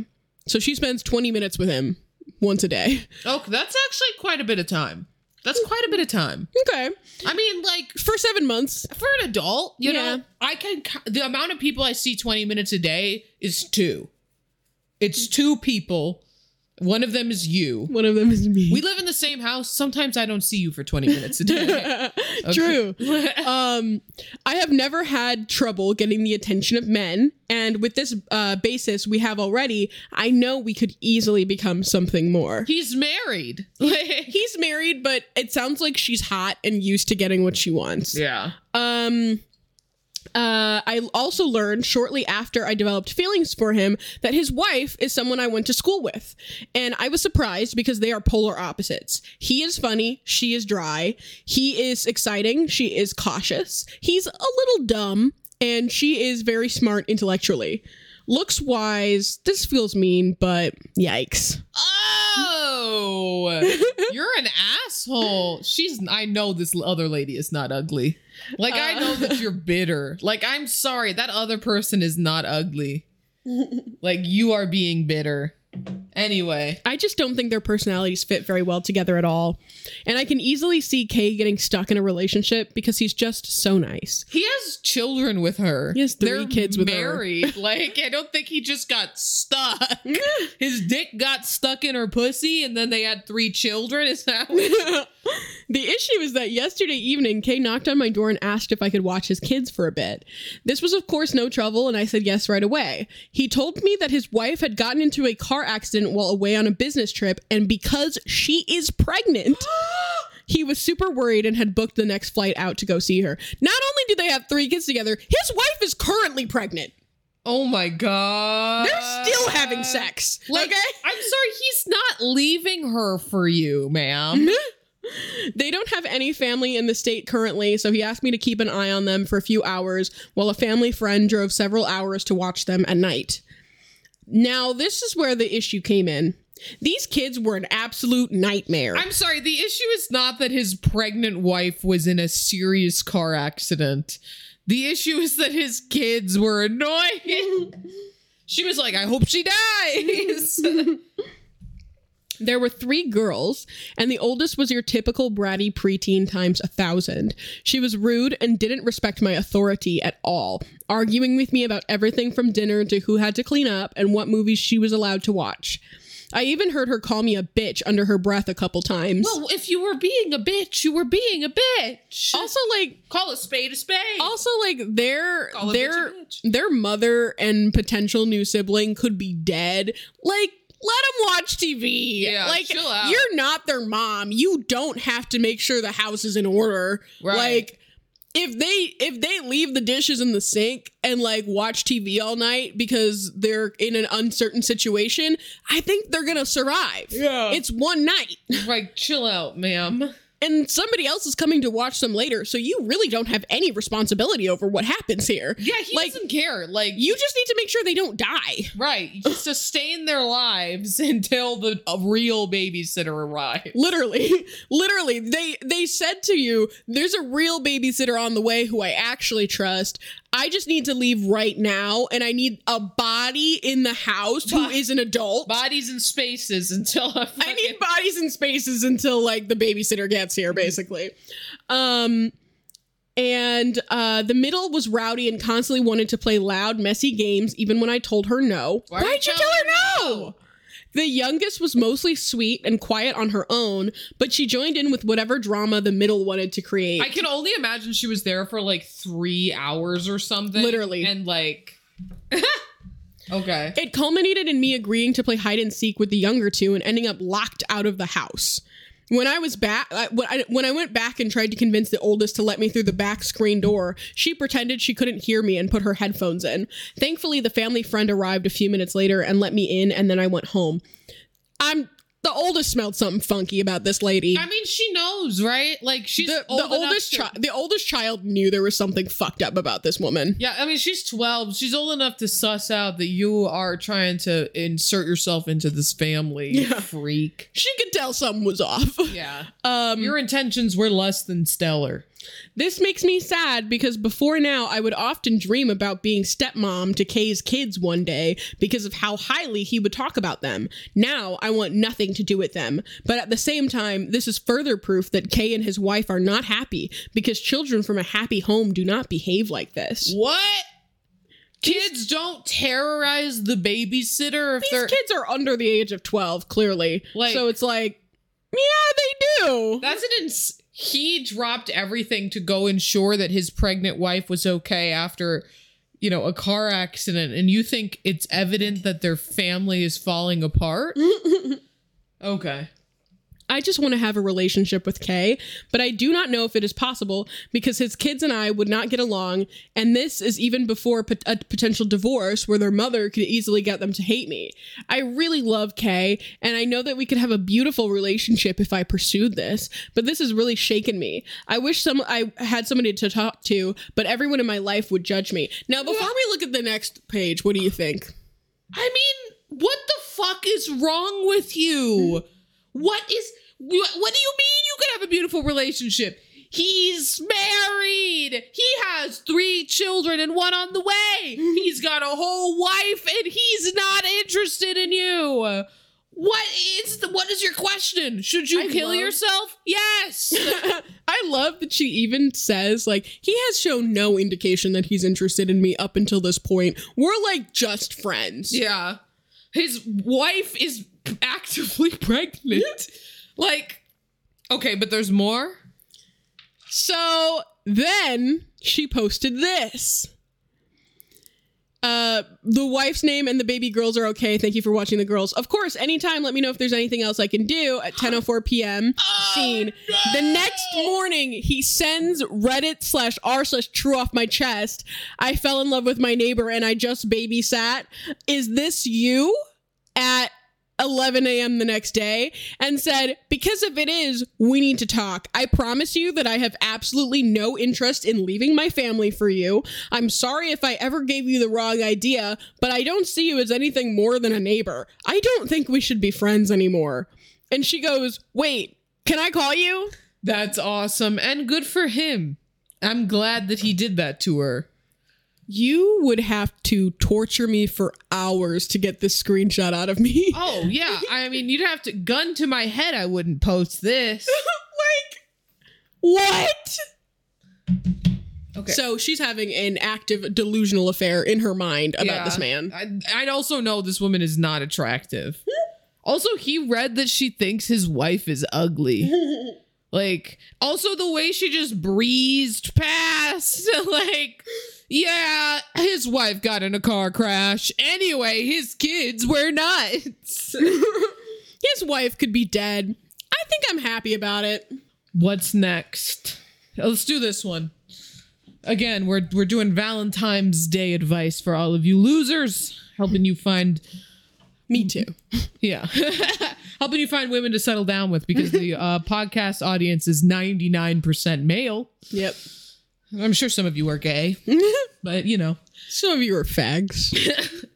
So she spends 20 minutes with him once a day. oh, that's actually quite a bit of time. That's quite a bit of time. Okay. I mean, like, For seven months. for an adult, you Yeah. know, I can the amount of people I see 20 minutes a day is two. It's two people. One of them is you. One of them is me. We live in the same house. Sometimes I don't see you for 20 minutes a day. True. um, I have never had trouble getting the attention of men, and with this uh, basis we have already, I know we could easily become something more. He's married. He's married, but it sounds like she's hot and used to getting what she wants. yeah. Um, uh, I also learned shortly after I developed feelings for him that his wife is someone I went to school with. And I was surprised because they are polar opposites. He is funny, she is dry. He is exciting, she is cautious. He's a little dumb, and she is very smart intellectually. Looks wise, this feels mean, but yikes. Oh, you're an asshole. She's. I know this other lady is not ugly. Like I know that uh. you're bitter. Like I'm sorry, that other person is not ugly. Like you are being bitter. Anyway, I just don't think their personalities fit very well together at all. And I can easily see Kay getting stuck in a relationship because he's just so nice. he has children with her. He has three They're kids with her. married. like I don't think he just got stuck. His dick got stuck in her pussy, and then they had three children. Is that? What The issue is that yesterday evening, Kay knocked on my door and asked if I could watch his kids for a bit. This was, of course, no trouble, and I said yes right away. He told me that his wife had gotten into a car accident while away on a business trip, and because she is pregnant, he was super worried and had booked the next flight out to go see her. Not only do they have three kids together, his wife is currently pregnant. Oh my god. They're still having sex. Like, okay? I'm sorry, he's not leaving her for you, ma'am. Mm-hmm. They don't have any family in the state currently, so he asked me to keep an eye on them for a few hours while a family friend drove several hours to watch them at night. Now, this is where the issue came in. These kids were an absolute nightmare. I'm sorry, the issue is not that his pregnant wife was in a serious car accident. The issue is that his kids were annoying. she was like, I hope she dies. There were three girls, and the oldest was your typical bratty preteen times a thousand. She was rude and didn't respect my authority at all, arguing with me about everything from dinner to who had to clean up and what movies she was allowed to watch. I even heard her call me a bitch under her breath a couple times. well, if you were being a bitch, you were being a bitch. also, like, call a spade a spade. also like their Call a bitch their bitch. their mother and potential new sibling could be dead. Like let them watch TV. Yeah, like you're not their mom. You don't have to make sure the house is in order. Right. Like if they if they leave the dishes in the sink and like watch TV all night because they're in an uncertain situation, I think they're gonna survive. Yeah. It's one night. like, chill out, ma'am. And somebody else is coming to watch them later, so you really don't have any responsibility over what happens here. Yeah, he Like, doesn't care. Like, You just need to make sure they don't die. right, sustain their lives until the a real babysitter arrives. Literally, literally, they they said to you, "There's a real babysitter on the way who I actually trust. I just need to leave right now, and I need a body in the house who Bo- is an adult. Bodies and spaces until I, I need bodies and spaces until like the babysitter gets here, basically. Um." And uh, the middle was rowdy and constantly wanted to play loud, messy games, even when I told her no. Why Why'd you tell her no? The youngest was mostly sweet and quiet on her own, but she joined in with whatever drama the middle wanted to create. I can only imagine she was there for like three hours or something. Literally. And like, Okay. It culminated in me agreeing to play hide and seek with the younger two and ending up locked out of the house. When I was back, when I, when I went back and tried to convince the oldest to let me through the back screen door, she pretended she couldn't hear me and put her headphones in. Thankfully, the family friend arrived a few minutes later and let me in, and then I went home. I'm the oldest smelled something funky about this lady. I mean, she knows, right? Like she's the, old the oldest child, the oldest child knew there was something fucked up about this woman. Yeah, I mean, she's 12. She's old enough to suss out that you are trying to insert yourself into this family, Yeah. freak. She could tell something was off. Yeah. Um, Your intentions were less than stellar. This makes me sad because before now, I would often dream about being stepmom to Kay's kids one day because of how highly he would talk about them. Now, I want nothing to do with them. But at the same time, this is further proof that Kay and his wife are not happy because children from a happy home do not behave like this. What? Kids don't terrorize the babysitter if These they're. kids are under the age of 12, clearly. Like- so it's like, yeah, they do. That's an ins- he dropped everything to go ensure that his pregnant wife was okay after you know a car accident. And you think it's evident that their family is falling apart? Okay I just want to have a relationship with Kay, but I do not know if it is possible because his kids and I would not get along, and this is even before a potential divorce where their mother could easily get them to hate me. I really love Kay, and I know that we could have a beautiful relationship if I pursued this, but this has really shaken me. I wish some I had somebody to talk to, but everyone in my life would judge me. Now, before we look at the next page, what do you think? i mean what the fuck is wrong with you what is what, do you mean you could have a beautiful relationship He's married. He has three children and one on the way. He's got a whole wife and he's not interested in you. What is the what is your question? Should you I kill love- yourself? Yes. I love that she even says, like, he has shown no indication that he's interested in me up until this point. We're like just friends. yeah. His wife is actively pregnant. like okay, but there's more? So then she posted this. Uh, the wife's name and the baby girls are okay. Thank you for watching the girls. Of course, anytime, let me know if there's anything else I can do at 10:04 p.m. Scene. The next morning, he sends Reddit slash r slash true off my chest. I fell in love with my neighbor and I just babysat. Is this you? At 11 a.m. the next day and said, Because if it is, we need to talk. I promise you that I have absolutely no interest in leaving my family for you. I'm sorry if I ever gave you the wrong idea, but I don't see you as anything more than a neighbor. I don't think we should be friends anymore. And she goes, Wait, can I call you? That's awesome and good for him. I'm glad that he did that to her. You would have to torture me for hours to get this screenshot out of me. Oh, yeah. I mean, you'd have to gun to my head I wouldn't post this. like, what? Okay. So she's having an active delusional affair in her mind about Yeah. this man. I, I also know this woman is not attractive. also, he read that she thinks his wife is ugly. like, also the way she just breezed past. like, yeah, his wife got in a car crash. Anyway, his kids were nuts. His wife could be dead. I think I'm happy about it. What's next? Let's do this one. Again, we're we're doing Valentine's Day advice for all of you losers, helping you find Me too. Yeah. Helping you find women to settle down with because the uh, podcast audience is 99% male. Yep. I'm sure some of you are gay, but you know. Some of you are fags.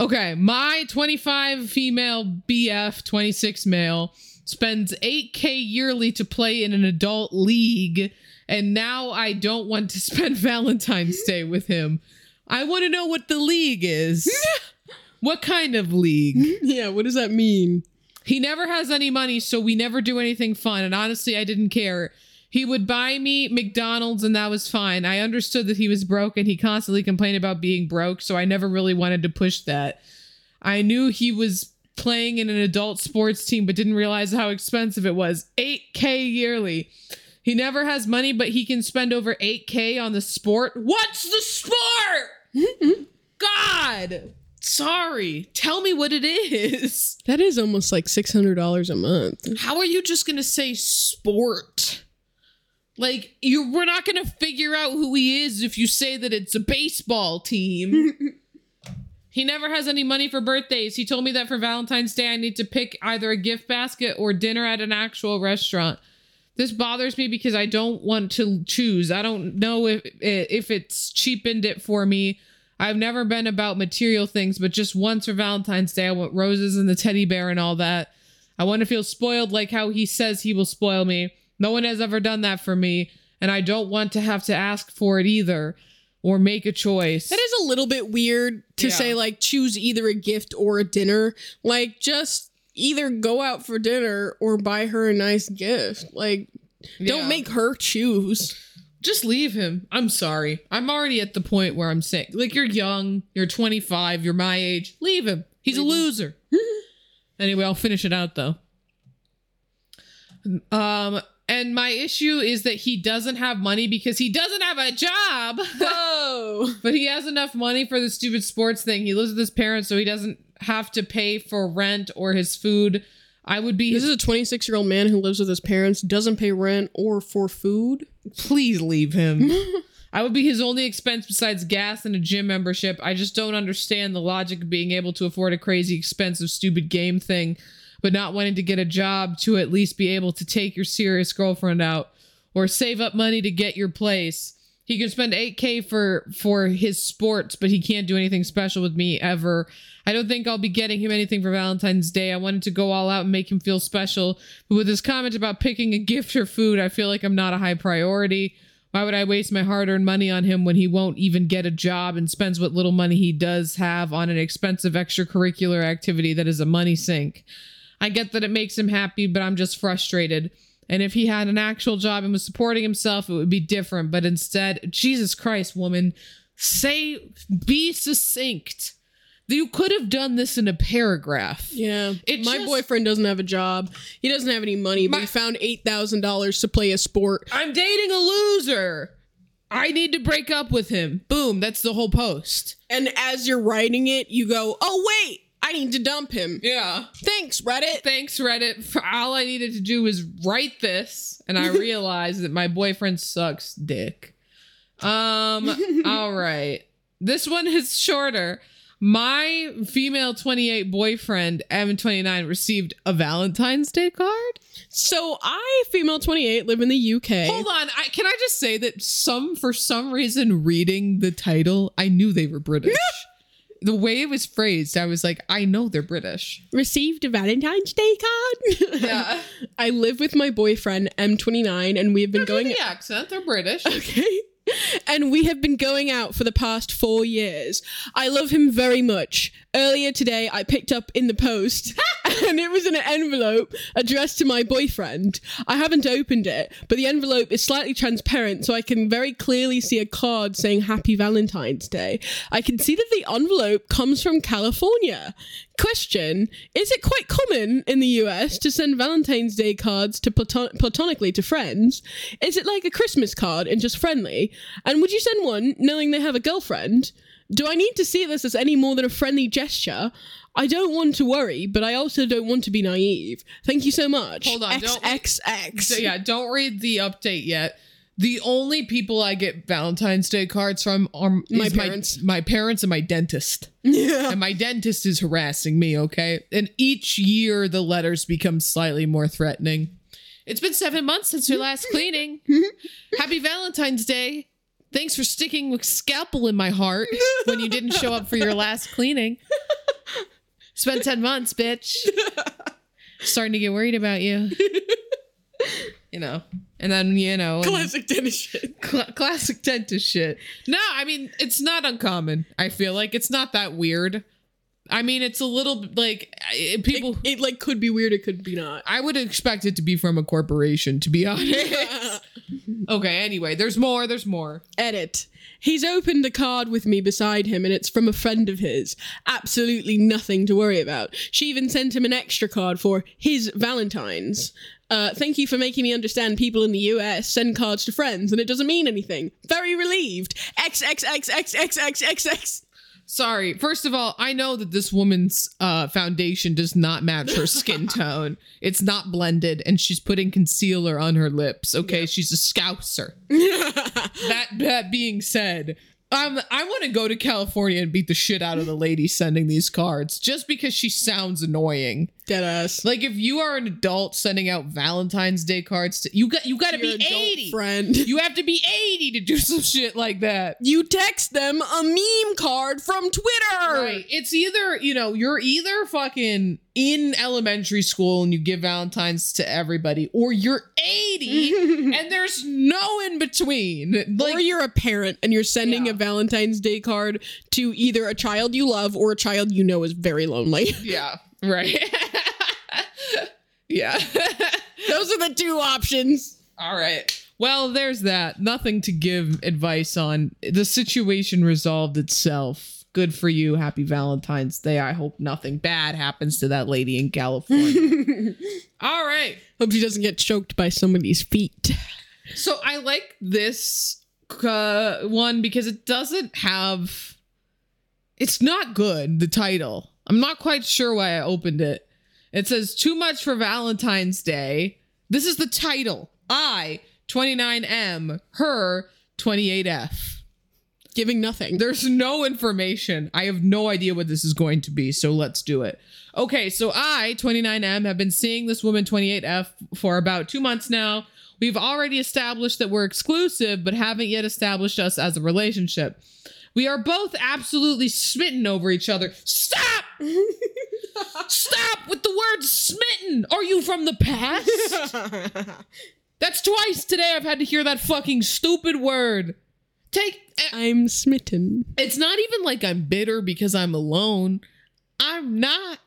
Okay, my 25 female BF, 26 male, spends 8K yearly to play in an adult league, and now I don't want to spend Valentine's Day with him. I want to know what the league is. what kind of league? yeah, what does that mean? He never has any money, so we never do anything fun. And honestly, I didn't care. He would buy me McDonald's, and that was fine. I understood that he was broke, and he constantly complained about being broke, so I never really wanted to push that. I knew he was playing in an adult sports team, but didn't realize how expensive it was 8K yearly. He never has money, but he can spend over 8K on the sport. What's the sport? God! Sorry. Tell me what it is. That is almost like six hundred dollars a month. How are you just gonna say sport? Like you we're not gonna figure out who he is if you say that it's a baseball team. he never has any money for birthdays. He told me that for Valentine's Day I need to pick either a gift basket or dinner at an actual restaurant. This bothers me because I don't want to choose. I don't know if if it's cheapened it for me. I've never been about material things, but just once for Valentine's Day, I want roses and the teddy bear and all that. I want to feel spoiled like how he says he will spoil me. No one has ever done that for me, and I don't want to have to ask for it either or make a choice. That is a little bit weird to Yeah. say like choose either a gift or a dinner. Like just either go out for dinner or buy her a nice gift. Like Yeah. don't make her choose. just leave him. I'm sorry. I'm already at the point where I'm saying, like, you're young, you're 25, you're my age. Leave him. He's a loser. anyway, I'll finish it out though. Um, and my issue is that he doesn't have money because he doesn't have a job. Whoa. But he has enough money for the stupid sports thing. He lives with his parents, so he doesn't have to pay for rent or his food. I would be This is a 26 year old man who lives with his parents, doesn't pay rent or for food. Please leave him. I would be his only expense besides gas and a gym membership. I just don't understand the logic of being able to afford a crazy expensive stupid game thing, but not wanting to get a job to at least be able to take your serious girlfriend out or save up money to get your place. He can spend 8k for for his sports, but he can't do anything special with me ever. I don't think I'll be getting him anything for Valentine's Day. I wanted to go all out and make him feel special, but with his comment about picking a gift or food, I feel like I'm not a high priority. Why would I waste my hard-earned money on him when he won't even get a job and spends what little money he does have on an expensive extracurricular activity that is a money sink? I get that it makes him happy, but I'm just frustrated. And if he had an actual job and was supporting himself, it would be different. But instead, Jesus Christ, woman, say, be succinct. You could have done this in a paragraph. Yeah. It My just- boyfriend doesn't have a job. He doesn't have any money, but My- he found $8,000 to play a sport. I'm dating a loser. I need to break up with him. Boom, that's the whole post. And as you're writing it, you go, oh, wait, I need to dump him. Yeah. Thanks, Reddit. Thanks, Reddit. For all I needed to do was write this, and I realized that my boyfriend sucks dick. Um, all right. This one is shorter. My female 28 boyfriend, M29, received a Valentine's Day card. So I, female 28, live in the UK. Hold on. I, can I just say that some, for some reason, reading the title, I knew they were British. the way it was phrased, I was like, I know they're British. Received a Valentine's Day card. Yeah. I live with my boyfriend, M29, and we have been Going going. the accent, they're British. Okay. And we have been going out for the past four years. I love him very much. Earlier today, I picked up in the post, and it was in an envelope addressed to my boyfriend. I haven't opened it, but the envelope is slightly transparent, so I can very clearly see a card saying Happy Valentine's Day. I can see that the envelope comes from California. Question Is it quite common in the US to send Valentine's Day cards to platon- platonically to friends? Is it like a Christmas card and just friendly? And would you send one knowing they have a girlfriend? Do I need to see this as any more than a friendly gesture? I don't want to worry, but I also don't want to be naive. Thank you so much. Hold on, don't- XXX. So yeah, don't read the update yet. The only people I get Valentine's Day cards from are My parents. my, my parents and my dentist. Yeah. And my dentist is harassing me, okay? And each year the letters become slightly more threatening. It's been seven months since your last cleaning. Happy Valentine's Day. Thanks for sticking with scalpel in my heart when you didn't show up for your last cleaning. Spent 10 months, bitch. Starting to get worried about you. You know. And then, you know. Classic dentist shit. Cla- classic dentist shit. No, I mean it's not uncommon. I feel like it's not that weird. I mean, it's a little like people. It like could be weird, it could be not. I would expect it to be from a corporation, to be honest. okay. Anyway, there's more. There's more. Edit. He's opened a card with me beside him and it's from a friend of his. Absolutely nothing to worry about. She even sent him an extra card for his Valentine's. Uh, thank you for making me understand people in the US send cards to friends and it doesn't mean anything. Very relieved. XXXXXXXX. Sorry. First of all, I know that this woman's uh, foundation does not match her skin tone. It's not blended, and she's putting concealer on her lips. Okay, she's a scouser. that that being said, um, I want to go to California and beat the shit out of the lady sending these cards just because she sounds annoying. Deadass. Like if you are an adult sending out Valentine's Day cards, to, you got you got to be eighty. friend. You have to be eighty to do some shit like that. You text them a meme card from Twitter. Right. It's either, you know, you're either fucking in elementary school and you give Valentine's to everybody, or you're 80 and there's no in between. Like, or you're a parent and you're sending Yeah. a Valentine's Day card to either a child you love or a child you know is very lonely. yeah, right. yeah. Those are the two options. All right. Well, there's that. Nothing to give advice on. The situation resolved itself. Good for you. Happy Valentine's Day. I hope nothing bad happens to that lady in California. All right. Hope she doesn't get choked by somebody's feet. So I like this uh, one because it doesn't have. It's not good, the title. I'm not quite sure why I opened it. It says, Too much for Valentine's Day. This is the title. I, 29M, her, 28F. Giving nothing. There's no information. I have no idea what this is going to be, so let's do it. Okay, so I, 29M, have been seeing this woman, 28F, for about two months now. We've already established that we're exclusive, but haven't yet established us as a relationship. We are both absolutely smitten over each other. Stop! Stop with the word smitten! Are you from the past? That's twice today I've had to hear that fucking stupid word. Take. eh, I'm smitten. it's not even like I'm bitter because I'm alone. I'm not.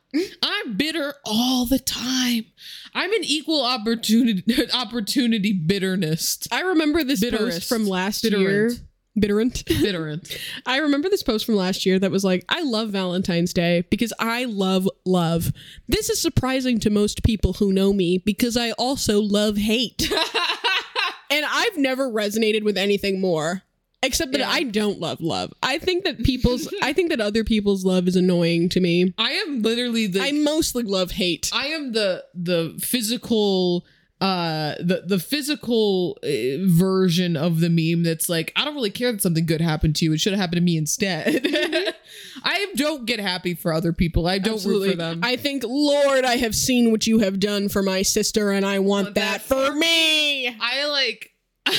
I'm bitter all the time. I'm an equal opportunity opportunity bitterness. I remember this Bitterest. post from last year. Bitterant. Bitterant. I remember this post from last year that was like, I love Valentine's Day because I love love. This is surprising to most people who know me because I also love hate. and I've never resonated with anything more. Except that Yeah. I don't love love. I think that people's I think that other people's love is annoying to me. I am literally the I mostly love hate. I am the the physical uh the the physical uh, version of the meme that's like I don't really care that something good happened to you it should have happened to me instead. I don't get happy for other people. I don't root for them. I think, Lord, I have seen what you have done for my sister, and I want Want that, that for me. I like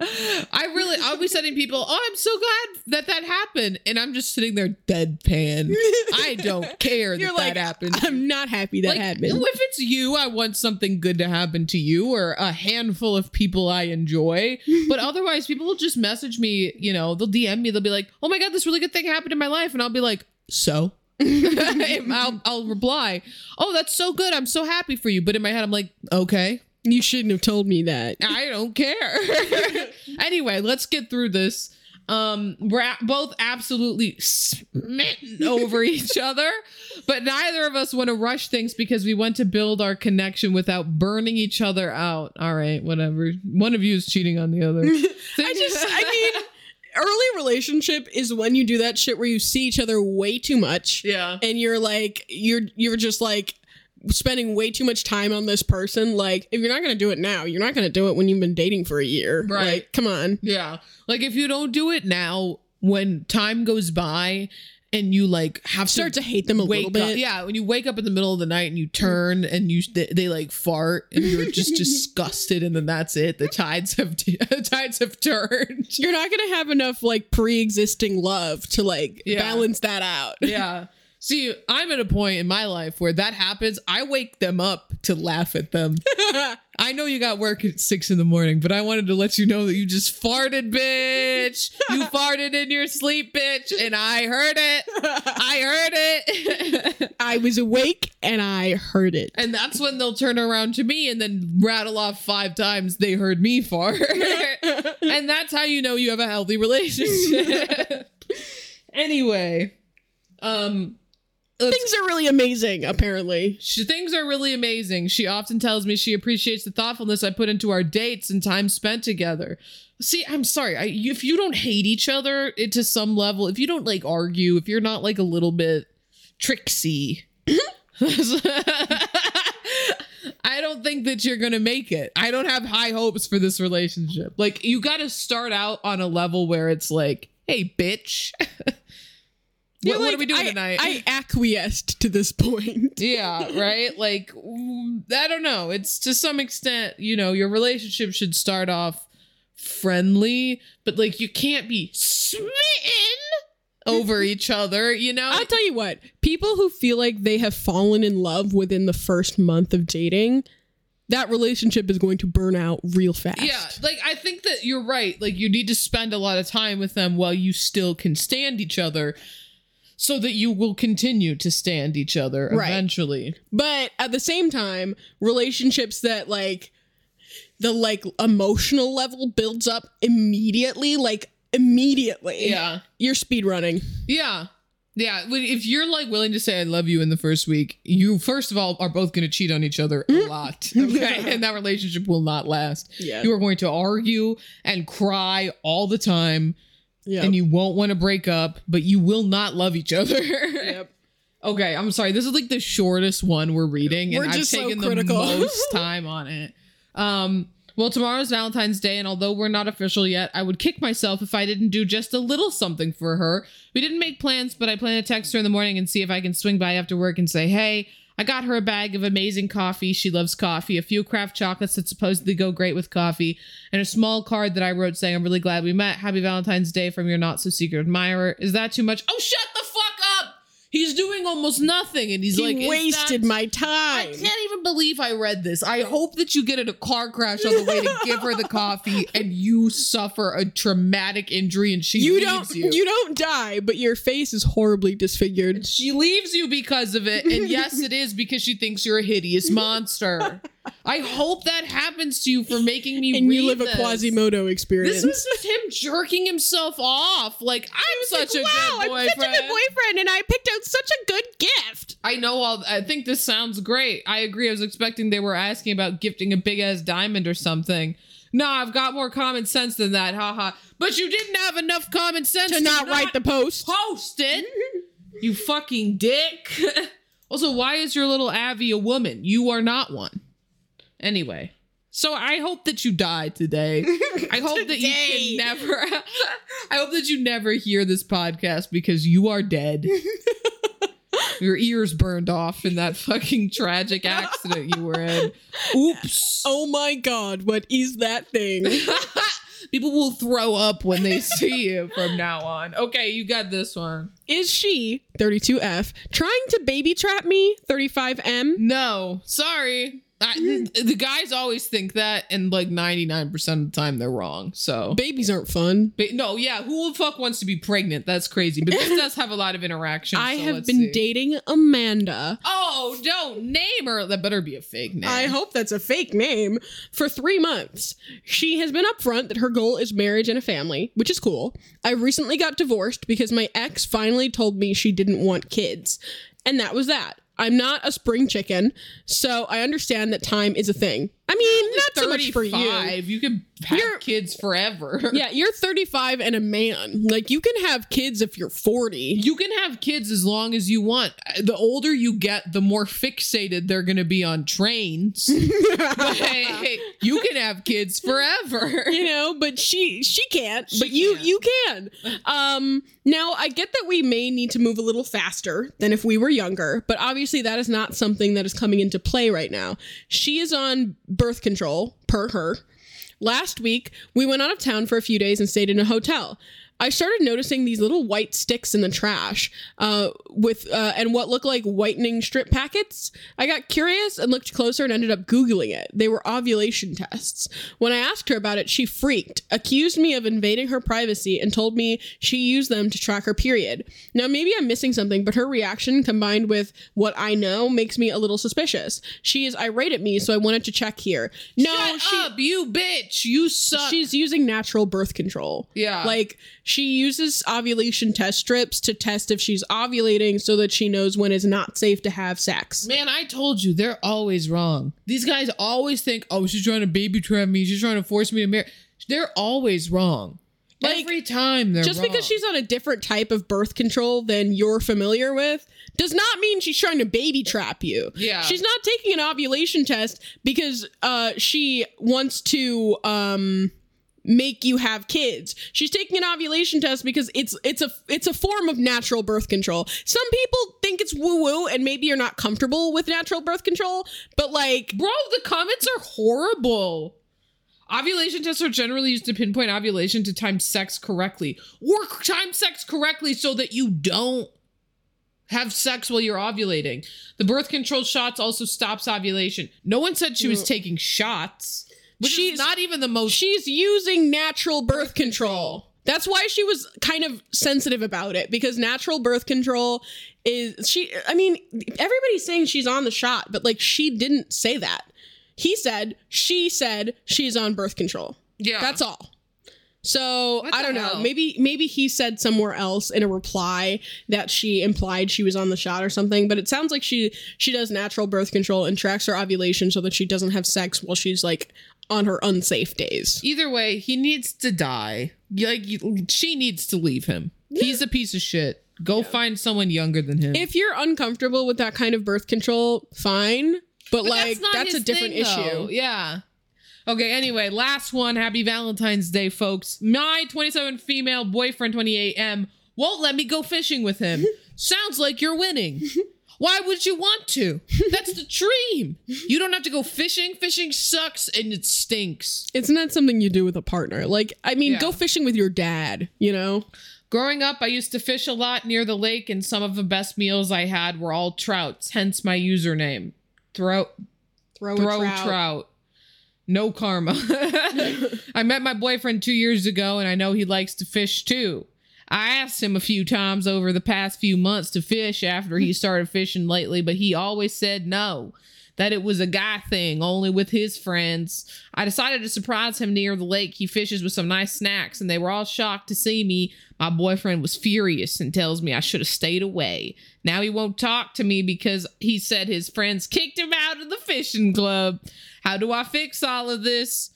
I really I'll be sending people, "Oh, I'm so glad that that happened." And I'm just sitting there deadpan. I don't care You're that like, that happened. I'm not happy that like, happened. If it's you, I want something good to happen to you or a handful of people I enjoy. But otherwise, people will just message me, you know, they'll DM me, they'll be like, oh my God, this really good thing happened in my life. And I'll be like, so? I'll, I'll reply, oh, that's so good. I'm so happy for you. But in my head, I'm like, okay, You shouldn't have told me that. I don't care. anyway, let's get through this. Um, we're a- both absolutely smitten over each other, but neither of us want to rush things because we want to build our connection without burning each other out. All right, whatever. One of you is cheating on the other. I just, I mean, early relationship is when you do that shit where you see each other way too much, yeah. and you're like, you're you're just like spending way too much time on this person. Like, if you're not gonna do it now, you're not gonna do it when you've been dating for a year. Right. Like, come on. Yeah. Like if you don't do it now, when time goes by and you like have Start to hate them a little bit. Up, yeah, when you wake up in the middle of the night and you turn and you they, they like fart and you're just disgusted and then that's it. The tides have the tides have turned. You're not gonna have enough like pre-existing love to like Yeah. balance that out. Yeah. See, I'm at a point in my life where that happens. I wake them up to laugh at them. I know you got work at six in the morning, but I wanted to let you know that you just farted, bitch. You farted in your sleep, bitch, and I heard it. I heard it. I was awake and I heard it. and that's when they'll turn around to me and then rattle off five times they heard me fart. and that's how you know you have a healthy relationship. anyway, um Things are really amazing, apparently. She, things are really amazing. She often tells me she appreciates the thoughtfulness I put into our dates and time spent together. See, I'm sorry. I, if you don't hate each other it, to some level, if you don't like argue, if you're not like a little bit tricksy, I don't think that you're gonna make it. I don't have high hopes for this relationship. Like, you got to start out on a level where it's like, "Hey, bitch." What, what are we doing I, tonight? I acquiesced to this point. yeah, right? Like, mm, I don't know. It's to some extent, you know, your relationship should start off friendly, but like, you can't be smitten over each other, you know? I'll tell you what, people who feel like they have fallen in love within the first month of dating, that relationship is going to burn out real fast. Yeah, like I think that you're right. Like you need to spend a lot of time with them while you still can stand each other so that you will continue to stand each other Right. eventually. But at the same time, relationships that like the like emotional level builds up immediately, like immediately. Yeah. You're speed running. Yeah. Yeah, if you're like willing to say I love you in the first week, you first of all are both going to cheat on each other a mm-hmm. lot. Okay? and that relationship will not last. Yeah. You are going to argue and cry all the time Yeah. and you won't want to break up, but you will not love each other. Yep. Okay, I'm sorry. This is like the shortest one we're reading, and We're I've just so the most time on it. Um, well, tomorrow's Valentine's Day, and although we're not official yet, I would kick myself if I didn't do just a little something for her. We didn't make plans, but I plan to text her in the morning and see if I can swing by after work and say, hey, I got her a bag of amazing coffee. She loves coffee, a few craft chocolates that supposedly go great with coffee, and a small card that I wrote saying, I'm really glad we met. Happy Valentine's Day from your not so secret admirer. Is that too much? Oh, shut the fuck! He's doing almost nothing, and he's he like, wasted that- my time. I can't even believe I read this. I hope that you get in a car crash on the way to give her the coffee and you suffer a traumatic injury and she You leaves don't you. you. don't die, but your face is horribly disfigured. She leaves you because of it. And yes, it is because she thinks you're a hideous monster. I hope that happens to you for making me And you live this. a Quasimodo experience. This was just him jerking himself off. Like, I'm such a wow, good I'm such a good boyfriend, and I picked out such a good gift. I know all. I think this sounds great. I agree. I was expecting they were asking about gifting a big ass diamond or something. No, I've got more common sense than that. Haha. But you didn't have enough common sense To not write the post. post it. you fucking dick. also, why is your little Abby a woman? You are not one. Anyway. So I hope that you die today. I hope that you can never I hope that you never hear this podcast because you are dead. Your ears burned off in that fucking tragic accident you were in. Oops. Oh my god, what is that thing? People will throw up when they see you from now on. Okay, you got this one. Is she, 32F, trying to baby trap me, 35M? No, sorry. I, the guys always think that, and like 99% of the time they're wrong. So, Babies aren't fun. but no, yeah, who the fuck wants to be pregnant? That's crazy. But this does have a lot of interaction. I so have been see. dating Amanda. Oh, don't name her. That better be a fake name. I hope that's a fake name. For three months. She has been upfront that her goal is marriage and a family, which is cool. I recently got divorced because my ex finally told me she didn't want kids. And that was that. I'm not a spring chicken, so I understand that time is a thing. I mean, not so much for you. You can have You're- kids forever. Yeah, you're 35 and a man. Like, you can have kids if you're 40. You can have kids as long as you want. The older you get, the more fixated they're going to be on trains. but hey, you can have kids forever. you know but she she can't She but you you can um now i get that we may need to move a little faster than if we were younger but obviously that is not something that is coming into play right now she is on birth control per her. Last week we went out of town for a few days and stayed in a hotel I started noticing these little white sticks in the trash, uh, with uh, and what looked like whitening strip packets. I got curious and looked closer and ended up googling it. They were ovulation tests. When I asked her about it, she freaked, accused me of invading her privacy, and told me she used them to track her period. Now maybe I'm missing something, but her reaction combined with what I know makes me a little suspicious. She is irate at me, so I wanted to check here. No, Shut she up, you bitch. You suck. she's using natural birth control. Yeah. Like she uses ovulation test strips to test if she's ovulating so that she knows when it's not safe to have sex. Man, I told you they're always wrong. These guys always think, "Oh, she's trying to baby trap me. She's trying to force me to marry." They're always wrong. Like, Every time they're Just wrong. because she's on a different type of birth control than you're familiar with does not mean she's trying to baby trap you. Yeah. She's not taking an ovulation test because uh, she wants to um, make you have kids. She's taking an ovulation test because it's it's a it's a form of natural birth control. Some people think it's woo woo and maybe you're not comfortable with natural birth control, but like Bro, the comments are horrible. Ovulation tests are generally used to pinpoint ovulation to time sex correctly or time sex correctly so that you don't have sex while you're ovulating. The birth control shots also stops ovulation. No one said she was taking shots. Which She's- not even the most she's using natural birth control. That's why she was kind of sensitive about it because natural birth control is she I mean everybody's saying she's on the shot but like she didn't say that. He said she said she's on birth control. Yeah. That's all. So What I don't know. hell? Maybe maybe he said somewhere else in a reply that she implied she was on the shot or something. But it sounds like she she does natural birth control and tracks her ovulation so that she doesn't have sex while she's like on her unsafe days. Either way, he needs to die. Like she needs to leave him. He's a piece of shit. Go find someone younger than him. If you're uncomfortable with that kind of birth control, fine. But, But like not that's, a different thing, issue. Yeah. Okay, anyway, last one. Happy Valentine's Day, folks. My 27 female boyfriend, 28 M, won't let me go fishing with him. Sounds like you're winning. Why would you want to? That's the dream. You don't have to go fishing. Fishing sucks and it stinks. It's not something you do with a partner. Like, I mean, Yeah. go fishing with your dad, you know? Growing up, I used to fish a lot near the lake, and some of the best meals I had were all trouts, hence my username. Throw Throw, throw trout. trout. No karma. I met my boyfriend two years ago, and I know he likes to fish too. I asked him a few times over the past few months to fish after he started fishing lately, but he always said no, that it was a guy thing, only with his friends. I decided to surprise him near the lake. He fishes with some nice snacks, and they were all shocked to see me. My boyfriend was furious and tells me I should have stayed away. Now he won't talk to me because he said his friends kicked him out of the fishing club. How do I fix all of this?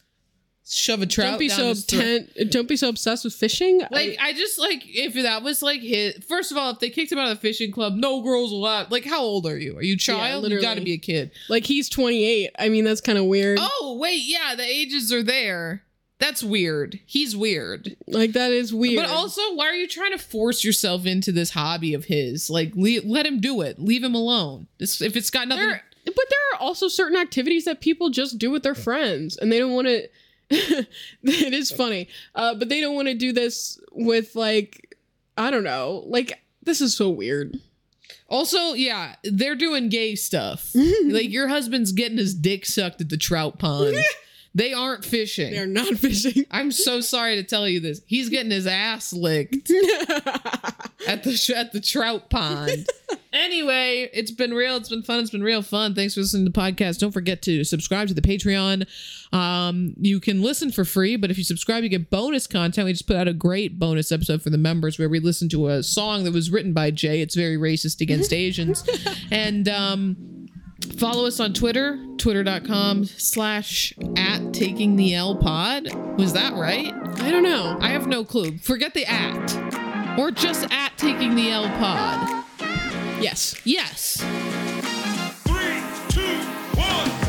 Shove a trout Don't be so obtent- don't be so obsessed with fishing. Like I just like if that was like his first of all, if they kicked him out of the fishing club, no girls allowed. Like how old are you? Are you a child? you got to be a kid. like he's 28. I mean, that's kind of weird. Oh wait, yeah, the ages are there. That's weird. He's weird. Like that is weird. But also, why are you trying to force yourself into this hobby of his? Like, le- let him do it. Leave him alone. This, if it's got nothing. there, but there are also certain activities that people just do with their friends, and they don't want to. it is funny, uh, but they don't want to do this with like I don't know. Like this is so weird. Also, yeah, they're doing gay stuff. like your husband's getting his dick sucked at the trout pond. they aren't fishing. They're not fishing. I'm so sorry to tell you this. He's getting his ass licked at the at the trout pond. anyway, it's been real. It's been fun. It's been real fun. Thanks for listening to the podcast. Don't forget to subscribe to the Patreon. Um, you can listen for free, but if you subscribe, you get bonus content. We just put out a great bonus episode for the members where we listen to a song that was written by Jay. It's very racist against Asians, and um, Follow us on Twitter, twitter.com slash at taking the L pod. Was that right? I don't know. I have no clue. Forget the at. Or just at taking the L pod. Yes. Yes. Three, two, one.